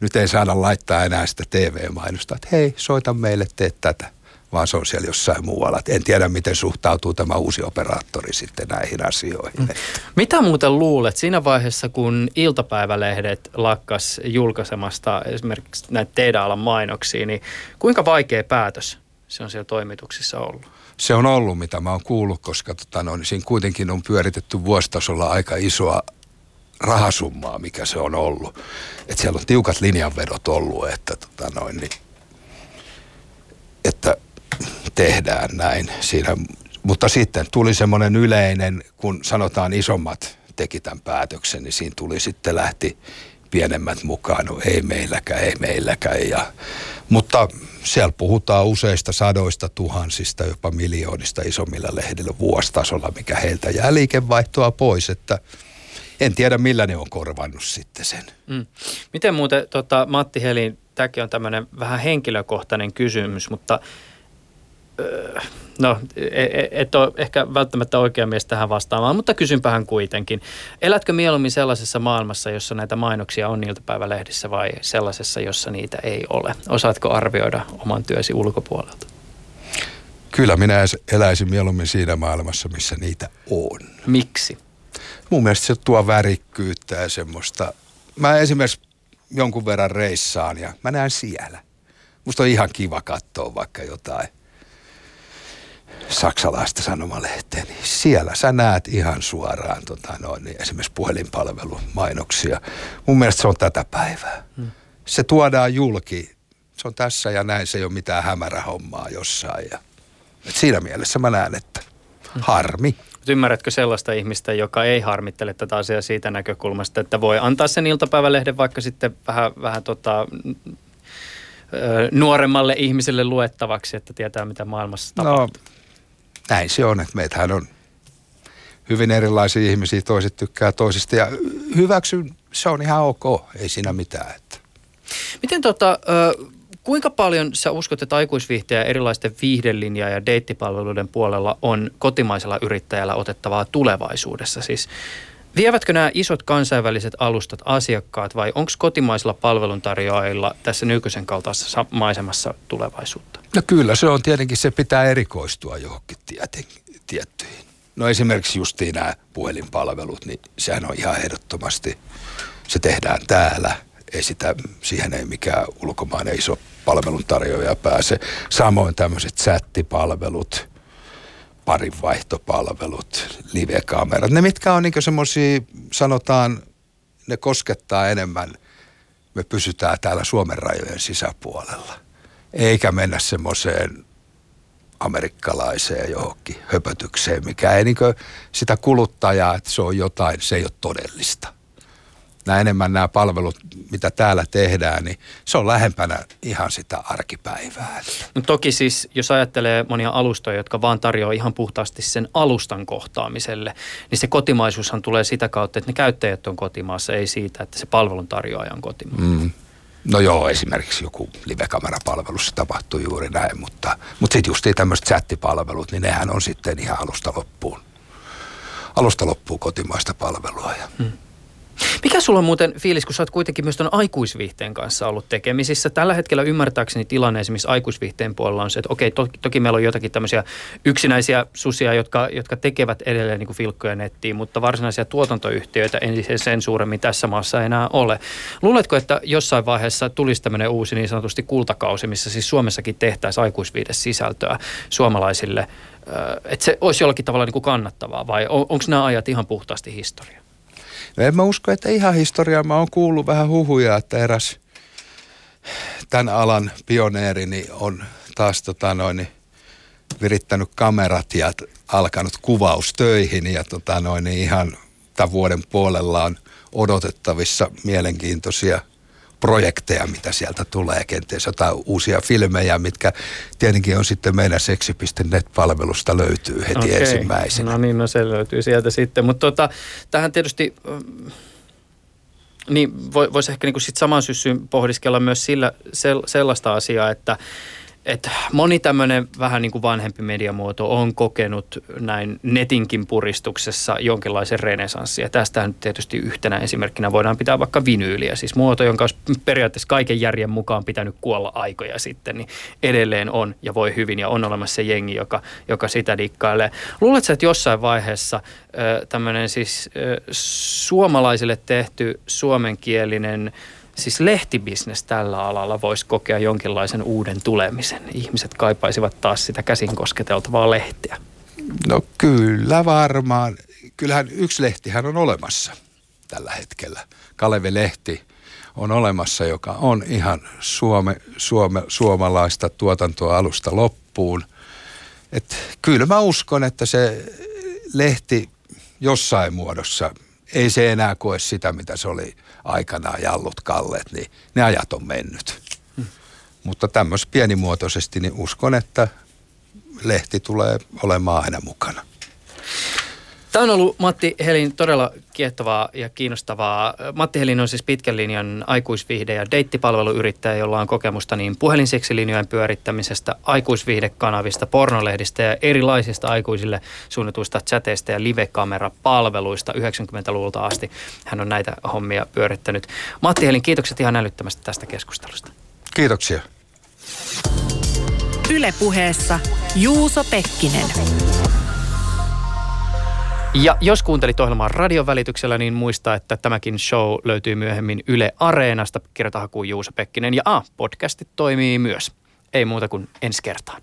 nyt ei saada laittaa enää sitä TV-mainosta, että hei, soita meille, tee tätä vaan se on siellä jossain muualla. En tiedä, miten suhtautuu tämä uusi operaattori sitten näihin asioihin. Mm. Mitä muuten luulet siinä vaiheessa, kun iltapäivälehdet lakkas julkaisemasta esimerkiksi näitä teidän alan mainoksia, niin kuinka vaikea päätös se on siellä toimituksissa ollut? Se on ollut, mitä mä oon kuullut, koska tota, no, niin siinä kuitenkin on pyöritetty vuositasolla aika isoa rahasummaa, mikä se on ollut. Et siellä on tiukat linjanvedot ollut, että, tota, noin, niin, että tehdään näin siinä. Mutta sitten tuli semmoinen yleinen, kun sanotaan isommat teki tämän päätöksen, niin siinä tuli sitten lähti pienemmät mukaan, no ei meilläkään, ei meilläkään. Ja, mutta siellä puhutaan useista sadoista tuhansista, jopa miljoonista isommilla lehdillä vuositasolla, mikä heiltä jää liikevaihtoa pois, että en tiedä millä ne on korvannut sitten sen. Mm. Miten muuten, tota, Matti Helin, tämäkin on tämmöinen vähän henkilökohtainen kysymys, mutta – no, e, e, et ole ehkä välttämättä oikea mies tähän vastaamaan, mutta kysynpähän kuitenkin. Elätkö mieluummin sellaisessa maailmassa, jossa näitä mainoksia on iltapäivälehdissä vai sellaisessa, jossa niitä ei ole? Osaatko arvioida oman työsi ulkopuolelta? Kyllä minä eläisin mieluummin siinä maailmassa, missä niitä on. Miksi? Mun mielestä se tuo värikkyyttä ja semmoista. Mä esimerkiksi jonkun verran reissaan ja mä näen siellä. Musta on ihan kiva katsoa vaikka jotain – saksalaista sanomalehteä, niin siellä sä näet ihan suoraan tota noin, niin esimerkiksi puhelinpalvelumainoksia. Mun mielestä se on tätä päivää. Hmm. Se tuodaan julki. Se on tässä ja näin, se ei ole mitään hämärähommaa jossain. Ja, et siinä mielessä mä näen, että hmm. harmi. Ymmärrätkö sellaista ihmistä, joka ei harmittele tätä asiaa siitä näkökulmasta, että voi antaa sen iltapäivälehden vaikka sitten vähän, vähän tota, nuoremmalle ihmiselle luettavaksi, että tietää mitä maailmassa no, tapahtuu? No, näin se on, että meitähän on hyvin erilaisia ihmisiä, toiset tykkää toisista ja hyväksyn, se on ihan ok, ei siinä mitään. Että. Miten tota, kuinka paljon sä uskot, että aikuisviihteen ja erilaisten viihdelinja- ja deittipalveluiden puolella on kotimaisella yrittäjällä otettavaa tulevaisuudessa? Siis Vievätkö nämä isot kansainväliset alustat asiakkaat vai onko kotimaisilla palveluntarjoajilla tässä nykyisen kaltaisessa maisemassa tulevaisuutta? No kyllä se on tietenkin, se pitää erikoistua johonkin tieten, tiettyihin. No esimerkiksi justiin nämä puhelinpalvelut, niin sehän on ihan ehdottomasti, se tehdään täällä. Ei sitä, siihen ei mikään ulkomainen iso palveluntarjoaja pääse. Samoin tämmöiset chattipalvelut, parinvaihtopalvelut, live-kamerat. Ne mitkä on niin semmoisia, sanotaan, ne koskettaa enemmän, me pysytään täällä Suomen rajojen sisäpuolella. Eikä mennä semmoiseen amerikkalaiseen johonkin höpötykseen, mikä ei niin sitä kuluttajaa, että se on jotain, se ei ole todellista nämä enemmän nämä palvelut, mitä täällä tehdään, niin se on lähempänä ihan sitä arkipäivää. No toki siis, jos ajattelee monia alustoja, jotka vaan tarjoaa ihan puhtaasti sen alustan kohtaamiselle, niin se kotimaisuushan tulee sitä kautta, että ne käyttäjät on kotimaassa, ei siitä, että se palvelun tarjoaja on kotimaassa. Mm. No joo, esimerkiksi joku live-kamerapalvelussa tapahtuu juuri näin, mutta, mutta sitten just tämmöiset chattipalvelut, niin nehän on sitten ihan alusta loppuun, alusta loppuun kotimaista palvelua. Ja, mm. Mikä sulla on muuten fiilis, kun sä oot kuitenkin myös tuon aikuisviihteen kanssa ollut tekemisissä? Tällä hetkellä ymmärtääkseni tilanne esimerkiksi aikuisviihteen puolella on se, että okei, toki, toki meillä on jotakin tämmöisiä yksinäisiä susia, jotka, jotka tekevät edelleen niin kuin filkkoja nettiin, mutta varsinaisia tuotantoyhtiöitä en sen suuremmin tässä maassa enää ole. Luuletko, että jossain vaiheessa tulisi tämmöinen uusi niin sanotusti kultakausi, missä siis Suomessakin tehtäisiin aikuisviihdesisältöä suomalaisille, että se olisi jollakin tavalla niin kuin kannattavaa vai on, onko nämä ajat ihan puhtaasti historia? No en mä usko, että ihan historiaa. Mä oon kuullut vähän huhuja, että eräs tämän alan pioneeri niin on taas tota noin, niin virittänyt kamerat ja alkanut kuvaustöihin ja tota noin, niin ihan tämän vuoden puolella on odotettavissa mielenkiintoisia – projekteja, mitä sieltä tulee, kenties jotain uusia filmejä, mitkä tietenkin on sitten meidän seksi.net-palvelusta löytyy heti okay. ensimmäisenä. No niin, no se löytyy sieltä sitten. Mutta tota, tähän tietysti, mm, niin voisi ehkä niinku sit saman syssyn pohdiskella myös sillä, sellaista asiaa, että että moni tämmöinen vähän niin kuin vanhempi mediamuoto on kokenut näin netinkin puristuksessa jonkinlaisen renesanssin. Ja tästähän tietysti yhtenä esimerkkinä voidaan pitää vaikka vinyyliä, siis muoto, jonka olisi periaatteessa kaiken järjen mukaan pitänyt kuolla aikoja sitten, niin edelleen on ja voi hyvin ja on olemassa se jengi, joka, joka sitä dikkailee. Luuletko, että jossain vaiheessa tämmöinen siis suomalaisille tehty suomenkielinen siis lehtibisnes tällä alalla voisi kokea jonkinlaisen uuden tulemisen. Ihmiset kaipaisivat taas sitä käsin kosketeltavaa lehteä. No kyllä varmaan. Kyllähän yksi lehtihän on olemassa tällä hetkellä. Kalevi-lehti on olemassa, joka on ihan suome, suome, suomalaista tuotantoa alusta loppuun. Et kyllä mä uskon, että se lehti jossain muodossa, ei se enää koe sitä, mitä se oli aikanaan jallut kalleet, niin ne ajat on mennyt. Mutta tämmöistä pienimuotoisesti, niin uskon, että lehti tulee olemaan aina mukana. Tämä on ollut Matti Helin todella kiehtovaa ja kiinnostavaa. Matti Helin on siis pitkän linjan aikuisviihde- ja deittipalveluyrittäjä, jolla on kokemusta niin puhelinseksilinjojen pyörittämisestä, aikuisviihdekanavista, pornolehdistä ja erilaisista aikuisille suunnituista chateista ja livekamerapalveluista 90-luvulta asti. Hän on näitä hommia pyörittänyt. Matti Helin, kiitokset ihan älyttömästi tästä keskustelusta. Kiitoksia. Ylepuheessa Juuso Pekkinen. Ja jos kuuntelit ohjelmaa radion välityksellä, niin muista, että tämäkin show löytyy myöhemmin Yle Areenasta. Kirjoita hakuun Juuso Pekkinen. Ja A, podcastit toimii myös. Ei muuta kuin ensi kertaan.